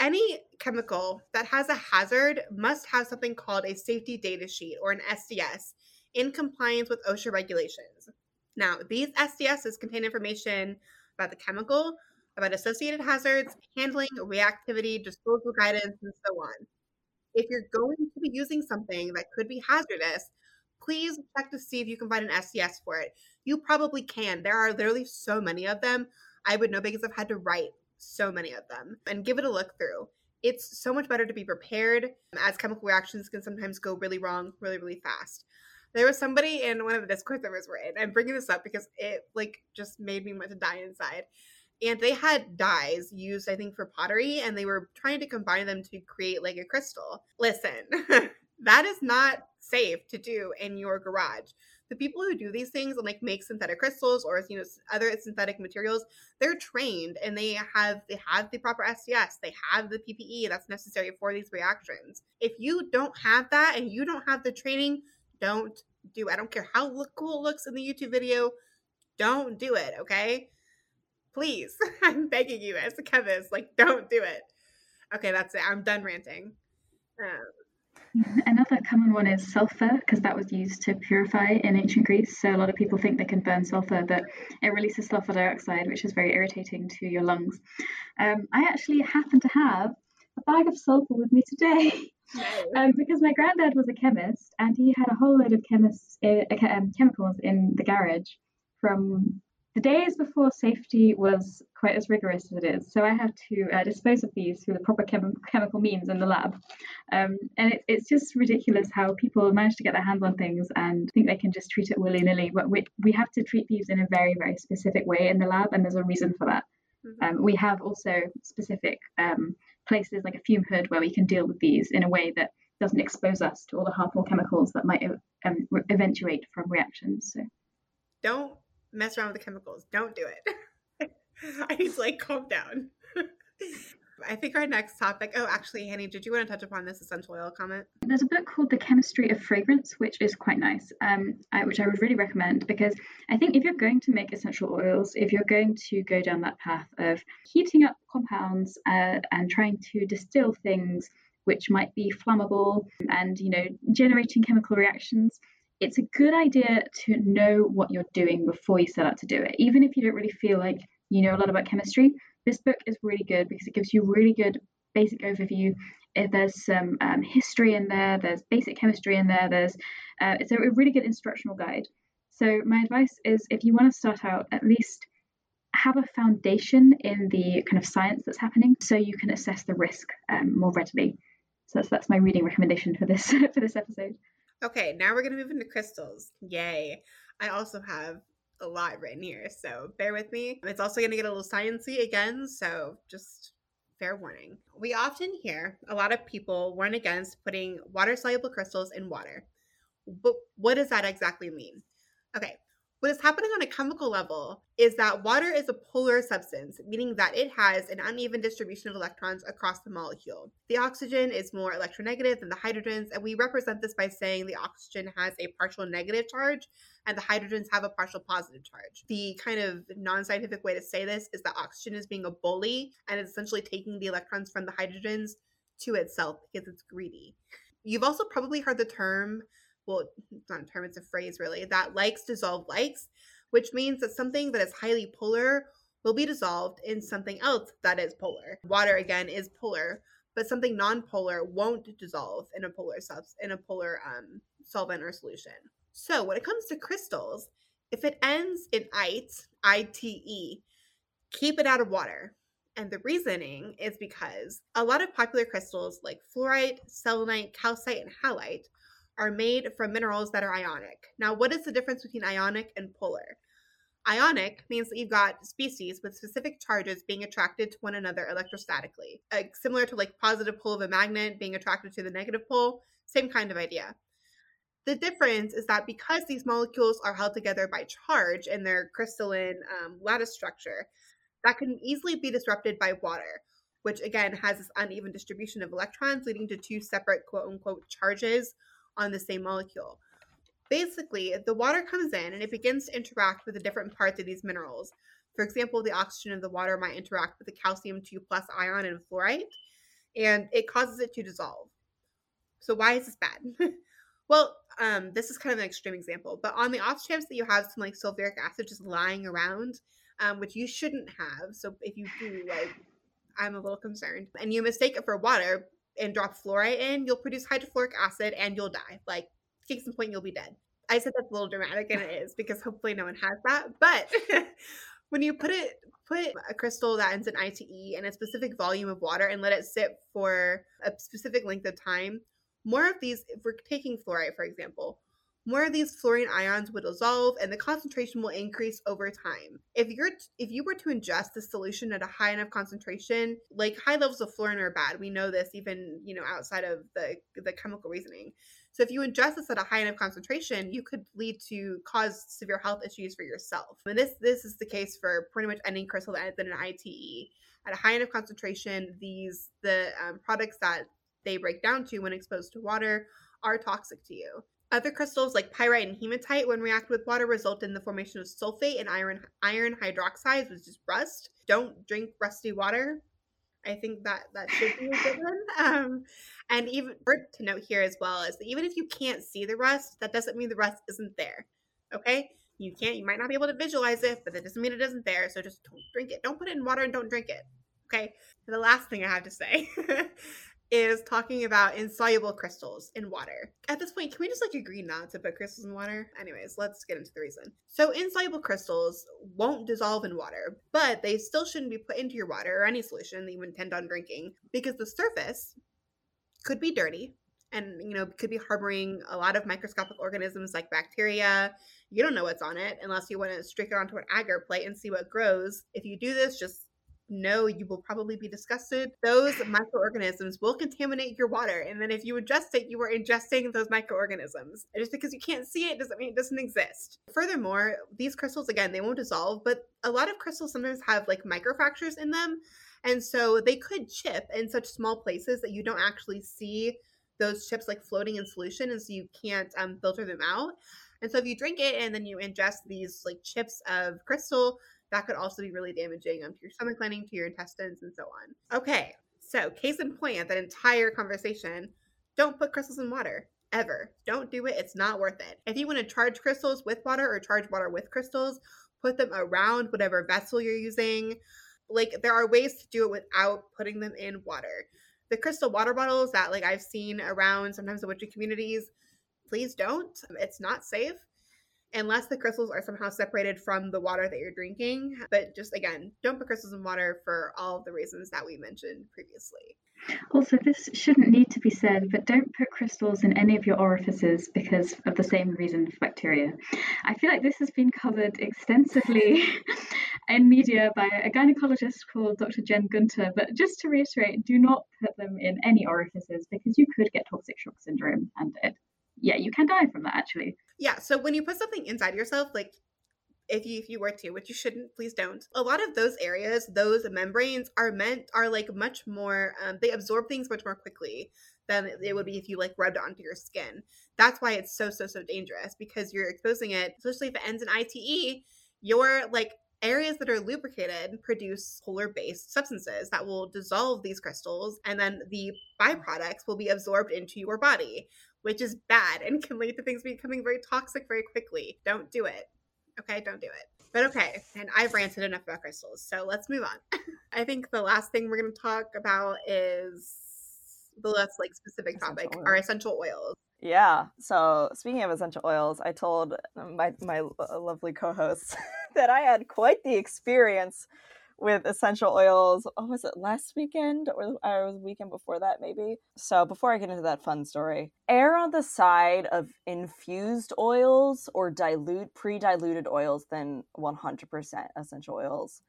Any chemical that has a hazard must have something called a safety data sheet or an SDS in compliance with OSHA regulations. Now, these SDSs contain information about the chemical, about associated hazards, handling, reactivity, disposal guidance, and so on. If you're going to be using something that could be hazardous, please check to see if you can find an SDS for it. You probably can. There are literally so many of them. I would know because I've had to write so many of them and give it a look through. It's so much better to be prepared as chemical reactions can sometimes go really wrong really, really fast. There was somebody in one of the Discord servers we're in. I'm bringing this up because it like just made me want to die inside. And they had dyes used, I think, for pottery, and they were trying to combine them to create like a crystal. Listen, that is not safe to do in your garage. The people who do these things and like make synthetic crystals or you know other synthetic materials, they're trained and they have they have the proper SDS, they have the PPE that's necessary for these reactions. If you don't have that and you don't have the training, don't do. I don't care how look cool it looks in the YouTube video, don't do it, okay? Please, I'm begging you as a chemist, like don't do it. Okay, that's it. I'm done ranting. Um, Another common one is sulfur, because that was used to purify in ancient Greece. So a lot of people think they can burn sulfur, but it releases sulfur dioxide, which is very irritating to your lungs. Um, I actually happen to have a bag of sulfur with me today. Um, because my granddad was a chemist and he had a whole load of chemists, uh, um, chemicals in the garage from the days before safety was quite as rigorous as it is. So I had to uh, dispose of these through the proper chem- chemical means in the lab. Um, and it, it's just ridiculous how people manage to get their hands on things and think they can just treat it willy nilly. But we, we have to treat these in a very, very specific way in the lab, and there's a reason for that. Mm-hmm. Um, we have also specific um, places like a fume hood where we can deal with these in a way that doesn't expose us to all the harmful chemicals that might um, eventuate from reactions. So don't mess around with the chemicals. Don't do it. I need to like calm down. I think our next topic. Oh, actually, Hanny, did you want to touch upon this essential oil comment? There's a book called The Chemistry of Fragrance, which is quite nice, um, I, which I would really recommend because I think if you're going to make essential oils, if you're going to go down that path of heating up compounds uh, and trying to distill things which might be flammable and you know generating chemical reactions it's a good idea to know what you're doing before you set out to do it. Even if you don't really feel like you know a lot about chemistry, this book is really good because it gives you really good basic overview. If there's some um, history in there, there's basic chemistry in there. There's uh, it's a really good instructional guide. So my advice is if you want to start out, at least have a foundation in the kind of science that's happening, so you can assess the risk um, more readily. So that's that's my reading recommendation for this for this episode. Okay, now we're going to move into crystals. Yay. I also have a lot written here, so bear with me. It's also going to get a little sciency again, so just fair warning. We often hear a lot of people warn against putting water soluble crystals in water. But what does that exactly mean? Okay, what is happening on a chemical level is that water is a polar substance, meaning that it has an uneven distribution of electrons across the molecule. The oxygen is more electronegative than the hydrogens, and we represent this by saying the oxygen has a partial negative charge and the hydrogens have a partial positive charge. The kind of non scientific way to say this is that oxygen is being a bully and is essentially taking the electrons from the hydrogens to itself because it's greedy. You've also probably heard the term well, it's not a term, it's a phrase really, that likes dissolve likes, which means that something that is highly polar will be dissolved in something else that is polar. Water again is polar, but something non-polar won't dissolve in a polar subs in a polar um, solvent or solution. So when it comes to crystals, if it ends in ite, I-T-E, keep it out of water. And the reasoning is because a lot of popular crystals like fluorite, selenite, calcite, and halite are made from minerals that are ionic. Now, what is the difference between ionic and polar? Ionic means that you've got species with specific charges being attracted to one another electrostatically, like similar to like positive pole of a magnet being attracted to the negative pole, same kind of idea. The difference is that because these molecules are held together by charge in their crystalline um, lattice structure, that can easily be disrupted by water, which again has this uneven distribution of electrons, leading to two separate quote unquote charges on the same molecule. Basically, the water comes in and it begins to interact with the different parts of these minerals. For example, the oxygen of the water might interact with the calcium 2 plus ion in fluorite, and it causes it to dissolve. So, why is this bad? well, um, this is kind of an extreme example, but on the off chance that you have some like sulfuric acid just lying around, um, which you shouldn't have. So, if you do, like, I'm a little concerned, and you mistake it for water, and drop fluorite in, you'll produce hydrofluoric acid and you'll die. Like, case in point, you'll be dead. I said that's a little dramatic, and it is because hopefully no one has that. But when you put it, put a crystal that ends in ITE in a specific volume of water and let it sit for a specific length of time, more of these, if we're taking fluorite, for example, more of these fluorine ions will dissolve and the concentration will increase over time. If you're if you were to ingest the solution at a high enough concentration, like high levels of fluorine are bad. We know this even, you know, outside of the the chemical reasoning. So if you ingest this at a high enough concentration, you could lead to cause severe health issues for yourself. And this this is the case for pretty much any crystal that in an ITE. At a high enough concentration, these the um, products that they break down to when exposed to water are toxic to you. Other crystals like pyrite and hematite, when react with water, result in the formation of sulfate and iron iron hydroxides, which is rust. Don't drink rusty water. I think that that should be a good one. Um, and even to note here as well is that even if you can't see the rust, that doesn't mean the rust isn't there. Okay, you can't, you might not be able to visualize it, but that doesn't mean it isn't there. So just don't drink it. Don't put it in water and don't drink it. Okay. And the last thing I have to say is talking about insoluble crystals in water. At this point, can we just like agree not to put crystals in water? Anyways, let's get into the reason. So, insoluble crystals won't dissolve in water, but they still shouldn't be put into your water or any solution that you intend on drinking because the surface could be dirty and you know could be harboring a lot of microscopic organisms like bacteria you don't know what's on it unless you want to stick it onto an agar plate and see what grows if you do this just know you will probably be disgusted. Those microorganisms will contaminate your water. And then if you ingest it, you are ingesting those microorganisms. And just because you can't see it doesn't mean it doesn't exist. Furthermore, these crystals, again, they won't dissolve, but a lot of crystals sometimes have like microfractures in them. And so they could chip in such small places that you don't actually see those chips like floating in solution. And so you can't um, filter them out. And so if you drink it and then you ingest these like chips of crystal, that could also be really damaging um, to your stomach lining, to your intestines, and so on. Okay, so case in point that entire conversation, don't put crystals in water. Ever. Don't do it. It's not worth it. If you want to charge crystals with water or charge water with crystals, put them around whatever vessel you're using. Like there are ways to do it without putting them in water. The crystal water bottles that like I've seen around sometimes the witchy communities, please don't. It's not safe unless the crystals are somehow separated from the water that you're drinking. But just again, don't put crystals in water for all of the reasons that we mentioned previously. Also, this shouldn't need to be said, but don't put crystals in any of your orifices because of the same reason for bacteria. I feel like this has been covered extensively in media by a gynecologist called Dr. Jen Gunter, but just to reiterate, do not put them in any orifices because you could get toxic shock syndrome and it yeah, you can die from that actually. Yeah. So when you put something inside yourself, like if you if you were to, which you shouldn't, please don't. A lot of those areas, those membranes are meant are like much more. Um, they absorb things much more quickly than it would be if you like rubbed onto your skin. That's why it's so so so dangerous because you're exposing it, especially if it ends in ITE. Your like areas that are lubricated produce polar based substances that will dissolve these crystals and then the byproducts will be absorbed into your body which is bad and can lead to things becoming very toxic very quickly. Don't do it. Okay, don't do it. But okay, and I've ranted enough about crystals, so let's move on. I think the last thing we're going to talk about is the less like specific topic, essential our essential oils. Yeah. So speaking of essential oils, I told my my uh, lovely co-hosts that I had quite the experience with essential oils. Oh, was it last weekend or, or was weekend before that, maybe? So before I get into that fun story, err on the side of infused oils or dilute pre-diluted oils than 100% essential oils.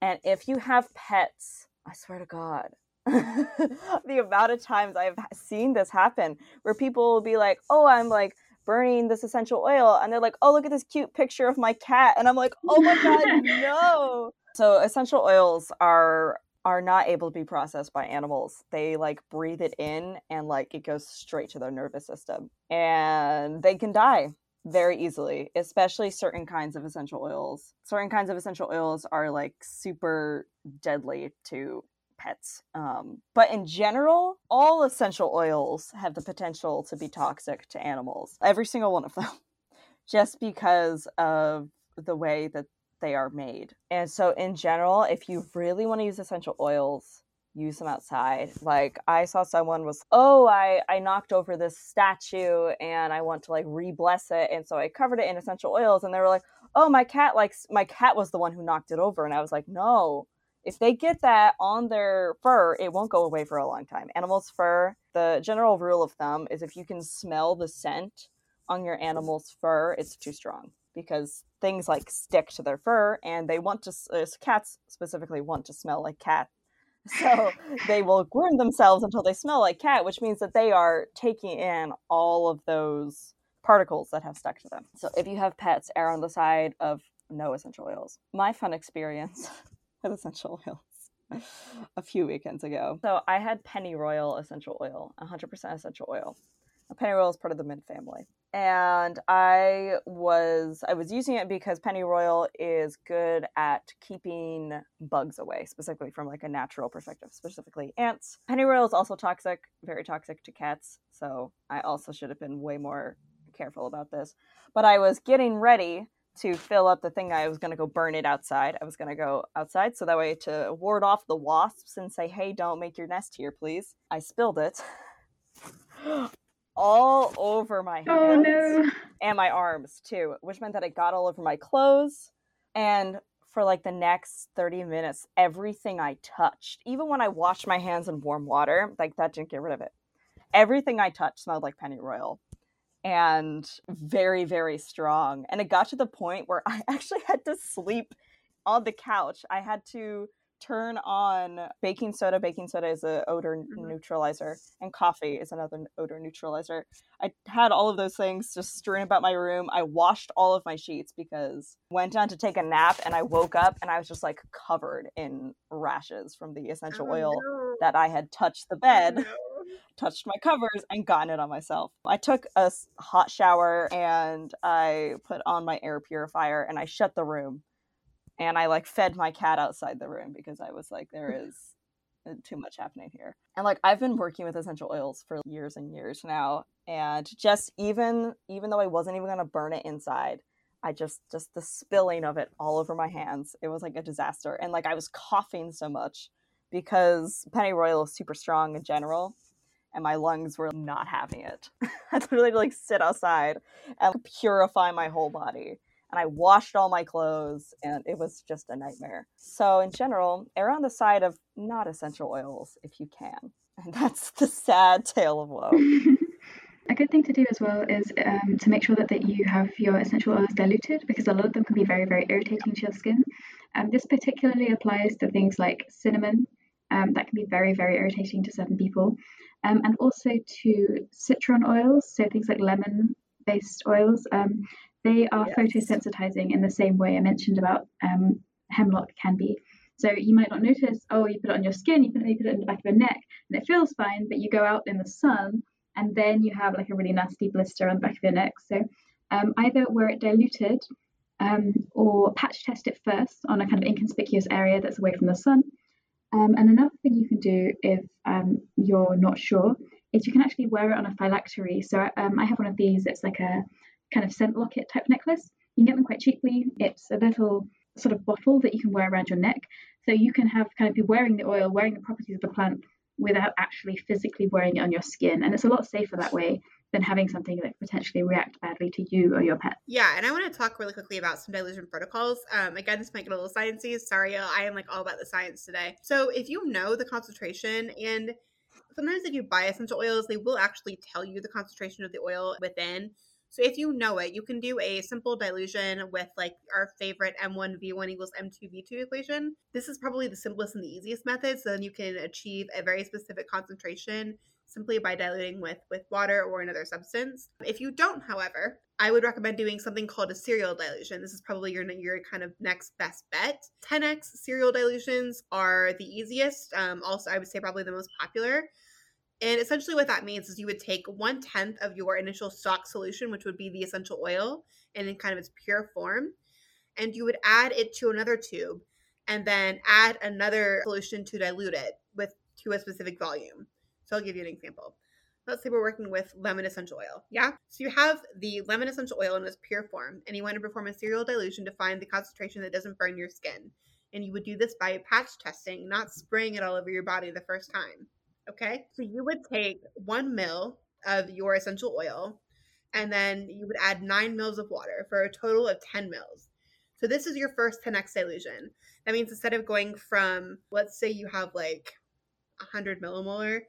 And if you have pets, I swear to God, the amount of times I've seen this happen where people will be like, "Oh, I'm like burning this essential oil," and they're like, "Oh, look at this cute picture of my cat," and I'm like, "Oh my god, no!" So essential oils are are not able to be processed by animals. They like breathe it in and like it goes straight to their nervous system. And they can die very easily, especially certain kinds of essential oils. Certain kinds of essential oils are like super deadly to pets. Um, but in general, all essential oils have the potential to be toxic to animals. Every single one of them. Just because of the way that they are made. And so, in general, if you really want to use essential oils, use them outside. Like I saw someone was, oh, I I knocked over this statue and I want to like re-bless it, and so I covered it in essential oils, and they were like, oh, my cat likes my cat was the one who knocked it over, and I was like, no. If they get that on their fur, it won't go away for a long time. Animals' fur, the general rule of thumb is if you can smell the scent on your animal's fur, it's too strong because things like stick to their fur and they want to uh, cats specifically want to smell like cat. So they will groom themselves until they smell like cat which means that they are taking in all of those particles that have stuck to them. So if you have pets err on the side of no essential oils. My fun experience with essential oils a few weekends ago. So i had pennyroyal essential oil 100% essential oil. Pennyroyal is part of the mint family and I was I was using it because pennyroyal is good at keeping bugs away, specifically from like a natural perspective, specifically ants. Pennyroyal is also toxic, very toxic to cats, so I also should have been way more careful about this. But I was getting ready to fill up the thing I was going to go burn it outside. I was going to go outside so that way to ward off the wasps and say, "Hey, don't make your nest here, please." I spilled it. all over my hands Oh no. and my arms too, which meant that it got all over my clothes. And for like the next 30 minutes, everything I touched, even when I washed my hands in warm water, like that didn't get rid of it. Everything I touched smelled like pennyroyal and very, very strong. And it got to the point where I actually had to sleep on the couch. I had to turn on baking soda. Baking soda is a odor Mhm. neutralizer, and coffee is another odor neutralizer. I had all of those things just strewn about my room. I washed all of my sheets because went down to take a nap, and I woke up and I was just like covered in rashes from the essential Oh, oil no. that I had touched the Oh, bed no. touched my covers and gotten it on myself. I took a hot shower and I put on my air purifier and I shut the room and I like fed my cat outside the room because I was like there is uh, too much happening here. And like I've been working with essential oils for years and years now and just even even though I wasn't even going to burn it inside I just just the spilling of it all over my hands. It was like a disaster and like I was coughing so much because pennyroyal is super strong in general and my lungs were not having it. I had to literally like sit outside and purify my whole body. And I washed all my clothes and it was just a nightmare. So in general, err on the side of not essential oils if you can. And that's the sad tale of woe. A good thing to do as well is um, to make sure that, that you have your essential oils diluted because a lot of them can be very, very irritating to your skin. Um, this particularly applies to things like cinnamon, um, that can be very, very irritating to certain people, um, and also to citron oils, so things like lemon based oils. Um, they are Yes. photosensitizing in the same way I mentioned about um, hemlock can be. So you might not notice, oh, you put it on your skin, you put it, you put it in the back of your neck, and it feels fine, but you go out in the sun and then you have like a really nasty blister on the back of your neck. So um, either wear it diluted um, or patch test it first on a kind of inconspicuous area that's away from the sun. Um, and another thing you can do if um, you're not sure is you can actually wear it on a phylactery. So um, I have one of these. It's like a kind of scent locket type necklace. You can get them quite cheaply. It's a little sort of bottle that you can wear around your neck. So you can have kind of be wearing the oil, wearing the properties of the plant without actually physically wearing it on your skin. And it's a lot safer that way than having something that potentially react badly to you or your pet. Yeah, and I want to talk really quickly about some dilution protocols. Um, again, this might get a little sciencey. Sorry, I am like all about the science today. So if you know the concentration, and sometimes if you buy essential oils, they will actually tell you the concentration of the oil within. So if you know it, you can do a simple dilution with like our favorite M1V1 equals M2V2 equation. This is probably the simplest and the easiest method. So then you can achieve a very specific concentration simply by diluting with with water or another substance. If you don't, however, I would recommend doing something called a serial dilution. This is probably your your kind of next best bet. 10x serial dilutions are the easiest. Um, also, I would say probably the most popular. And essentially, what that means is you would take one tenth of your initial stock solution, which would be the essential oil, and in kind of its pure form, and you would add it to another tube, and then add another solution to dilute it with to a specific volume. So I'll give you an example. Let's say we're working with lemon essential oil. Yeah. So you have the lemon essential oil in its pure form, and you want to perform a serial dilution to find the concentration that doesn't burn your skin. And you would do this by patch testing, not spraying it all over your body the first time. Okay. So you would take one mil of your essential oil, and then you would add nine mils of water for a total of 10 mils. So this is your first 10x dilution. That means instead of going from, let's say you have like 100 millimolar,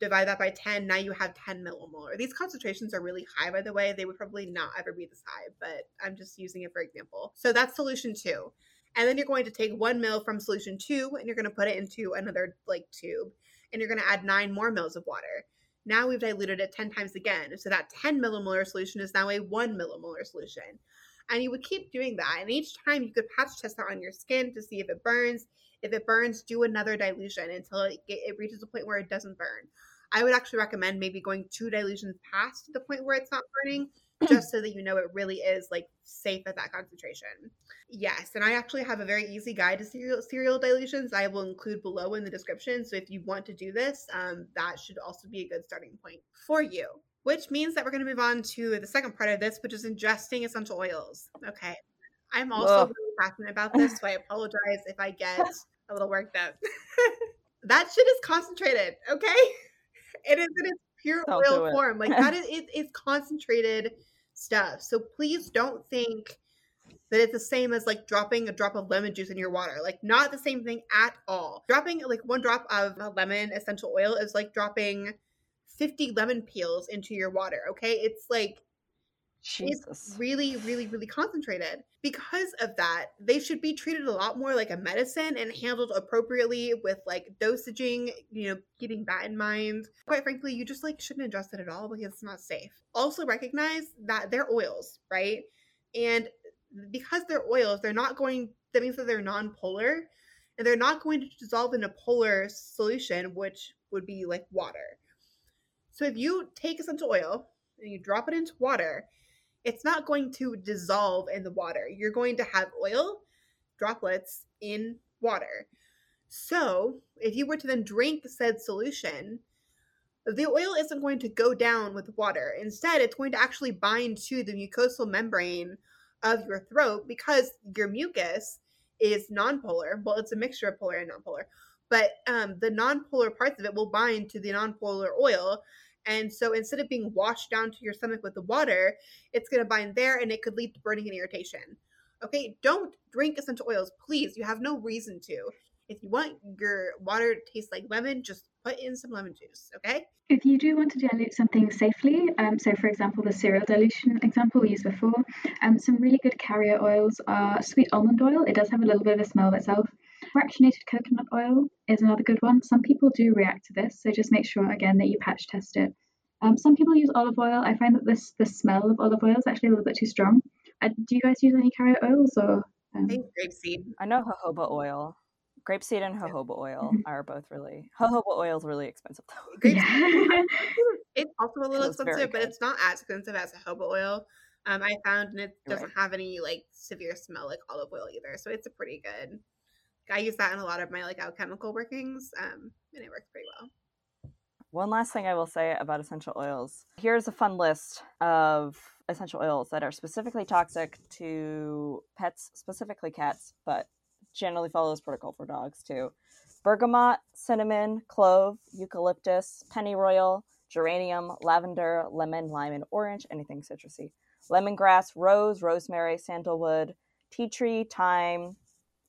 divide that by 10, now you have 10 millimolar. These concentrations are really high, by the way. They would probably not ever be this high, but I'm just using it for example. So that's solution two. And then you're going to take one mil from solution two and you're going to put it into another like tube and you're going to add nine more mils of water. Now we've diluted it 10 times again. So that 10 millimolar solution is now a one millimolar solution. And you would keep doing that. And each time you could patch test that on your skin to see if it burns. If it burns, do another dilution until it, it reaches a point where it doesn't burn. I would actually recommend maybe going two dilutions past the point where it's not burning just so that you know it really is like safe at that concentration. Yes, and I actually have a very easy guide to serial, cereal dilutions I will include below in the description. So if you want to do this, um, that should also be a good starting point for you. Which means that we're going to move on to the second part of this, which is ingesting essential oils. Okay. I'm also Ugh. really passionate about this, so I apologize if I get a little worked up. that shit is concentrated, okay? It is in its pure oil form. Like that is it, it's concentrated stuff. So please don't think that it's the same as like dropping a drop of lemon juice in your water. Like not the same thing at all. Dropping like one drop of lemon essential oil is like dropping 50 lemon peels into your water, okay? It's like Jesus. it's really, really, really concentrated. Because of that, they should be treated a lot more like a medicine and handled appropriately with like dosaging, you know, keeping that in mind. Quite frankly, you just like shouldn't ingest it at all because it's not safe. Also recognize that they're oils, right? And because they're oils, they're not going that means that they're non-polar and they're not going to dissolve in a polar solution, which would be like water. So if you take essential oil and you drop it into water, it's not going to dissolve in the water. You're going to have oil droplets in water. So, if you were to then drink said solution, the oil isn't going to go down with water. Instead, it's going to actually bind to the mucosal membrane of your throat because your mucus is nonpolar. Well, it's a mixture of polar and nonpolar, but um, the nonpolar parts of it will bind to the nonpolar oil. And so instead of being washed down to your stomach with the water, it's going to bind there and it could lead to burning and irritation. Okay, don't drink essential oils, please. You have no reason to. If you want your water to taste like lemon, just put in some lemon juice, okay? If you do want to dilute something safely, um, so for example, the serial dilution example we used before, um, some really good carrier oils are sweet almond oil. It does have a little bit of a smell of itself. Fractionated coconut oil is another good one. Some people do react to this, so just make sure again that you patch test it. Um, some people use olive oil. I find that this the smell of olive oil is actually a little bit too strong. Uh, do you guys use any carrier oils or? Um, I think grapeseed. I know jojoba oil. Grapeseed and jojoba oil Mhm. are both really. Jojoba oil is really expensive though. Yeah. It's also a little It was very expensive, but it's not as expensive as jojoba oil. Um, I found, and it doesn't have any like severe smell like olive oil either, so it's a pretty good. I use that in a lot of my like alchemical workings, um, and it works pretty well. One last thing I will say about essential oils. Here's a fun list of essential oils that are specifically toxic to pets, specifically cats, but generally follows protocol for dogs too. Bergamot, cinnamon, clove, eucalyptus, pennyroyal, geranium, lavender, lemon, lime, and orange, anything citrusy. Lemongrass, rose, rosemary, sandalwood, tea tree, thyme,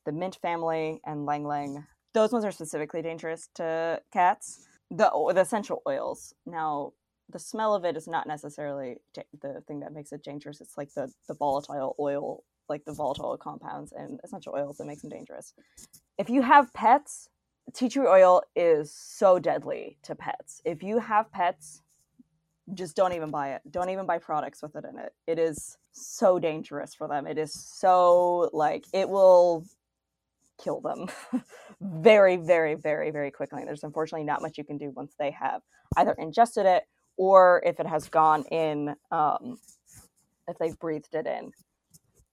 the mint family, and ylang ylang. Those ones are specifically dangerous to cats the the essential oils. Now, the smell of it is not necessarily the thing that makes it dangerous. It's like the the volatile oil, like the volatile compounds and essential oils that makes them dangerous. If you have pets, tea tree oil is so deadly to pets. If you have pets, just don't even buy it. Don't even buy products with it in it. It is so dangerous for them. It is so like it will kill them very, very, very, very quickly. There's unfortunately not much you can do once they have either ingested it or if it has gone in, um, if they've breathed it in.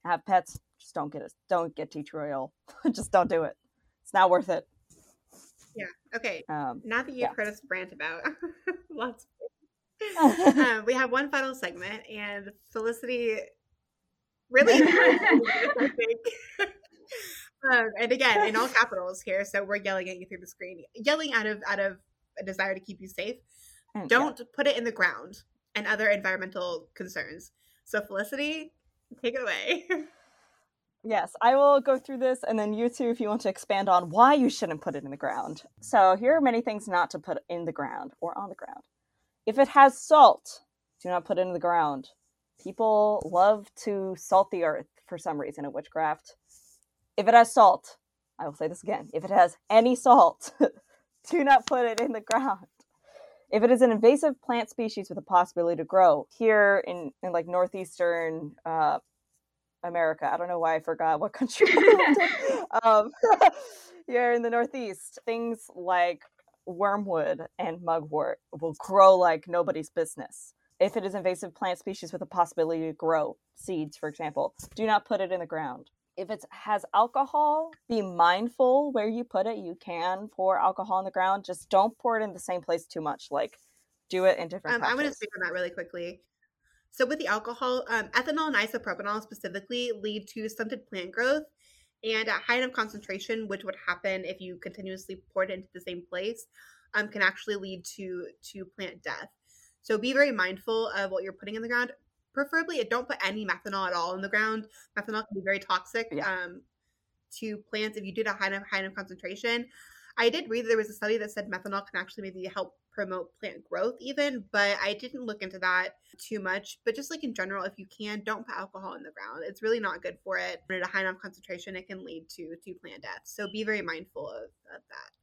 Have pets, just don't get it. Don't get tea tree oil. just don't do it. It's not worth it. Yeah. Okay. Um, Now that you've Yeah. heard us rant about lots, um, we have one final segment, and Felicity really. Um, and again, in all capitals here, so we're yelling at you through the screen, yelling out of out of a desire to keep you safe. yeah. Don't put it in the ground and other environmental concerns. So Felicity, take it away. Yes, I will go through this, and then you two, if you want to expand on why you shouldn't put it in the ground. So, here are many things not to put in the ground or on the ground. If it has salt, do not put it in the ground. People love to salt the earth for some reason in witchcraft. If it has salt, I will say this again if it has any salt, do not put it in the ground. If it is an invasive plant species with a possibility to grow, here in, in like northeastern uh, America. I don't know why I forgot what country. Um, here in the Northeast, things like wormwood and mugwort will grow like nobody's business. If it is invasive plant species with a possibility to grow seeds, for example, do not put it in the ground. If it has alcohol, be mindful where you put it. You can pour alcohol on the ground, just don't pour it in the same place too much. Like, do it in different. Um, I want to speak on that really quickly. So, with the alcohol, um, ethanol and isopropanol specifically lead to stunted plant growth and at high enough concentration, which would happen if you continuously poured it into the same place, um, can actually lead to to plant death. So be very mindful of what you're putting in the ground. Preferably, don't put any methanol at all in the ground. Methanol can be very toxic yeah. um, to plants if you do at high enough high enough concentration. I did read that there was a study that said methanol can actually maybe help promote plant growth even but i didn't look into that too much but just like in general if you can don't put alcohol in the ground it's really not good for it at a high enough concentration it can lead to to plant death so be very mindful of, of that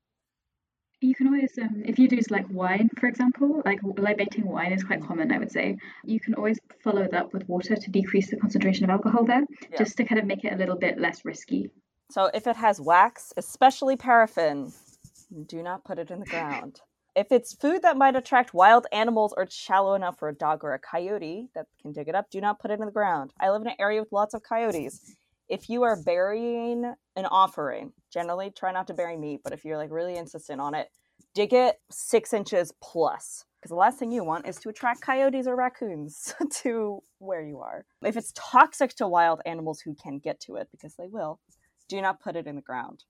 you can always, um, if you do like wine, for example, like libating wine is quite common, I would say. You can always follow that up with water to decrease the concentration of alcohol there, yeah. just to kind of make it a little bit less risky. So if it has wax, especially paraffin, do not put it in the ground. If it's food that might attract wild animals or it's shallow enough for a dog or a coyote that can dig it up, do not put it in the ground. I live in an area with lots of coyotes. If you are burying an offering, generally try not to bury meat, but if you're like really insistent on it, dig it six inches plus. Because the last thing you want is to attract coyotes or raccoons to where you are. If it's toxic to wild animals who can get to it, because they will, do not put it in the ground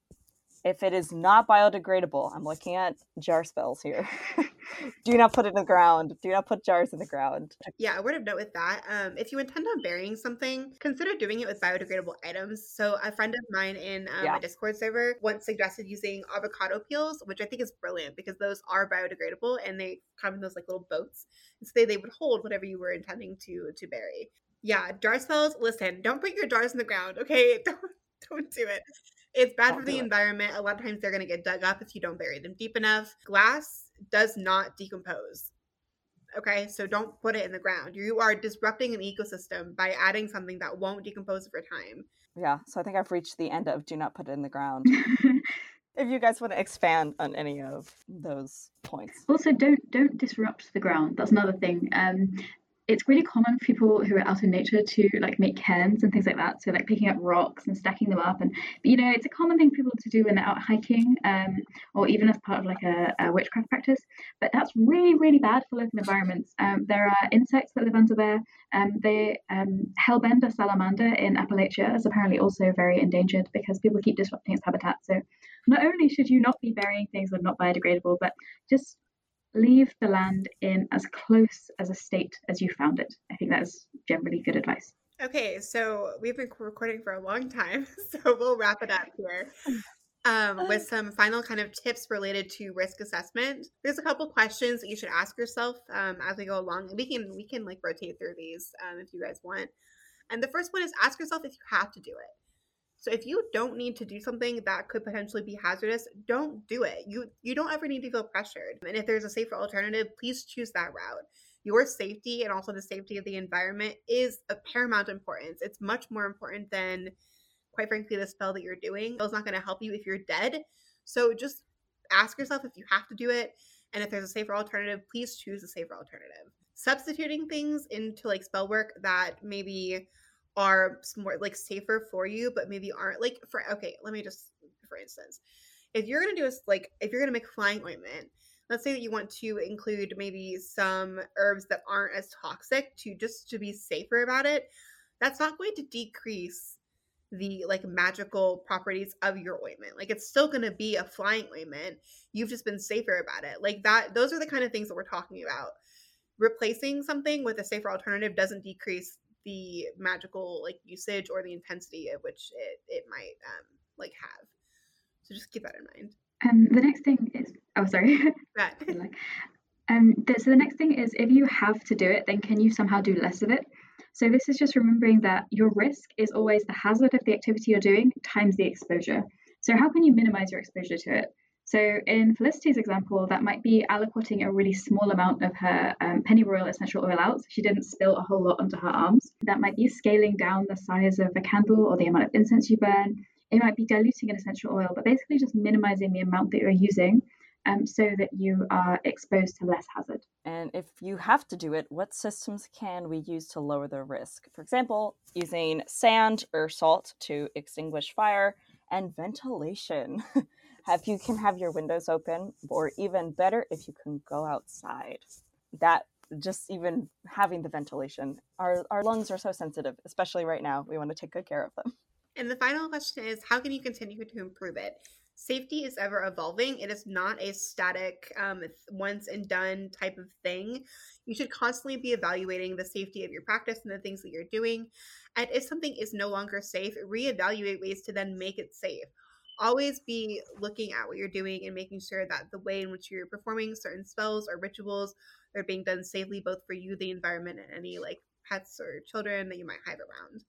if it is not biodegradable, I'm looking at jar spells here. do not put it in the ground. Do not put jars in the ground. Yeah, a word of note with that. Um, if you intend on burying something, consider doing it with biodegradable items. So, a friend of mine in um, yeah. my Discord server once suggested using avocado peels, which I think is brilliant because those are biodegradable and they come in those like little boats. And so they, they would hold whatever you were intending to to bury. Yeah, jar spells. Listen, don't put your jars in the ground. Okay, don't don't do it. It's bad for the environment. A lot of times they're going to get dug up if you don't bury them deep enough. Glass does not decompose. Okay, so don't put it in the ground. You are disrupting an ecosystem by adding something that won't decompose over time. Yeah, so I think I've reached the end of do not put it in the ground. if you guys want to expand on any of those points. Also, don't don't disrupt the ground. That's another thing. Um, it's really common for people who are out in nature to like make cairns and things like that. So like picking up rocks and stacking them up, and you know it's a common thing for people to do when they're out hiking, um, or even as part of like a, a, witchcraft practice. But that's really really bad for local environments. Um, there are insects that live under there. Um, the um, hellbender salamander in Appalachia is apparently also very endangered because people keep disrupting its habitat. So not only should you not be burying things that are not biodegradable, but just leave the land in as close as a state as you found it. I think that is generally good advice. Okay, so we've been recording for a long time, so we'll wrap it up here. Um, with some final kind of tips related to risk assessment. There's a couple questions that you should ask yourself um, as we go along, and we can we can like rotate through these um, if you guys want. And the first one is ask yourself if you have to do it. So if you don't need to do something that could potentially be hazardous, don't do it. You you don't ever need to feel pressured. And if there's a safer alternative, please choose that route. Your safety and also the safety of the environment is of paramount importance. It's much more important than quite frankly the spell that you're doing. It's not going to help you if you're dead. So just ask yourself if you have to do it and if there's a safer alternative, please choose a safer alternative. Substituting things into like spell work that maybe are more like safer for you, but maybe aren't like for okay, let me just for instance, if you're gonna do a like if you're gonna make flying ointment, let's say that you want to include maybe some herbs that aren't as toxic to just to be safer about it, that's not going to decrease the like magical properties of your ointment. Like it's still going to be a flying ointment. You've just been safer about it. Like that those are the kind of things that we're talking about. Replacing something with a safer alternative doesn't decrease the magical like usage or the intensity of which it, it might um, like have. So just keep that in mind. Um, the next thing is oh sorry. Right. um, the, so the next thing is if you have to do it, then can you somehow do less of it? So this is just remembering that your risk is always the hazard of the activity you're doing times the exposure. So how can you minimize your exposure to it? So in Felicity's example, that might be aliquoting a really small amount of her um, pennyroyal essential oil out. So she didn't spill a whole lot onto her arms. That might be scaling down the size of a candle or the amount of incense you burn. It might be diluting an essential oil, but basically just minimizing the amount that you're using um, so that you are exposed to less hazard. And if you have to do it, what systems can we use to lower the risk? For example, using sand or salt to extinguish fire and ventilation. if you can have your windows open, or even better, if you can go outside. That just even having the ventilation, our, our lungs are so sensitive, especially right now. We want to take good care of them. And the final question is how can you continue to improve it? Safety is ever evolving. It is not a static, um, once and done type of thing. You should constantly be evaluating the safety of your practice and the things that you're doing. And if something is no longer safe, reevaluate ways to then make it safe always be looking at what you're doing and making sure that the way in which you're performing certain spells or rituals are being done safely both for you the environment and any like pets or children that you might have around.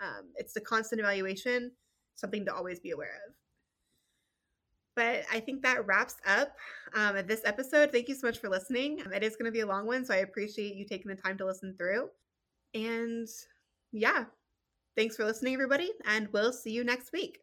Um, it's the constant evaluation something to always be aware of. But i think that wraps up um, this episode. Thank you so much for listening. Um, it is going to be a long one so i appreciate you taking the time to listen through. And yeah. Thanks for listening everybody and we'll see you next week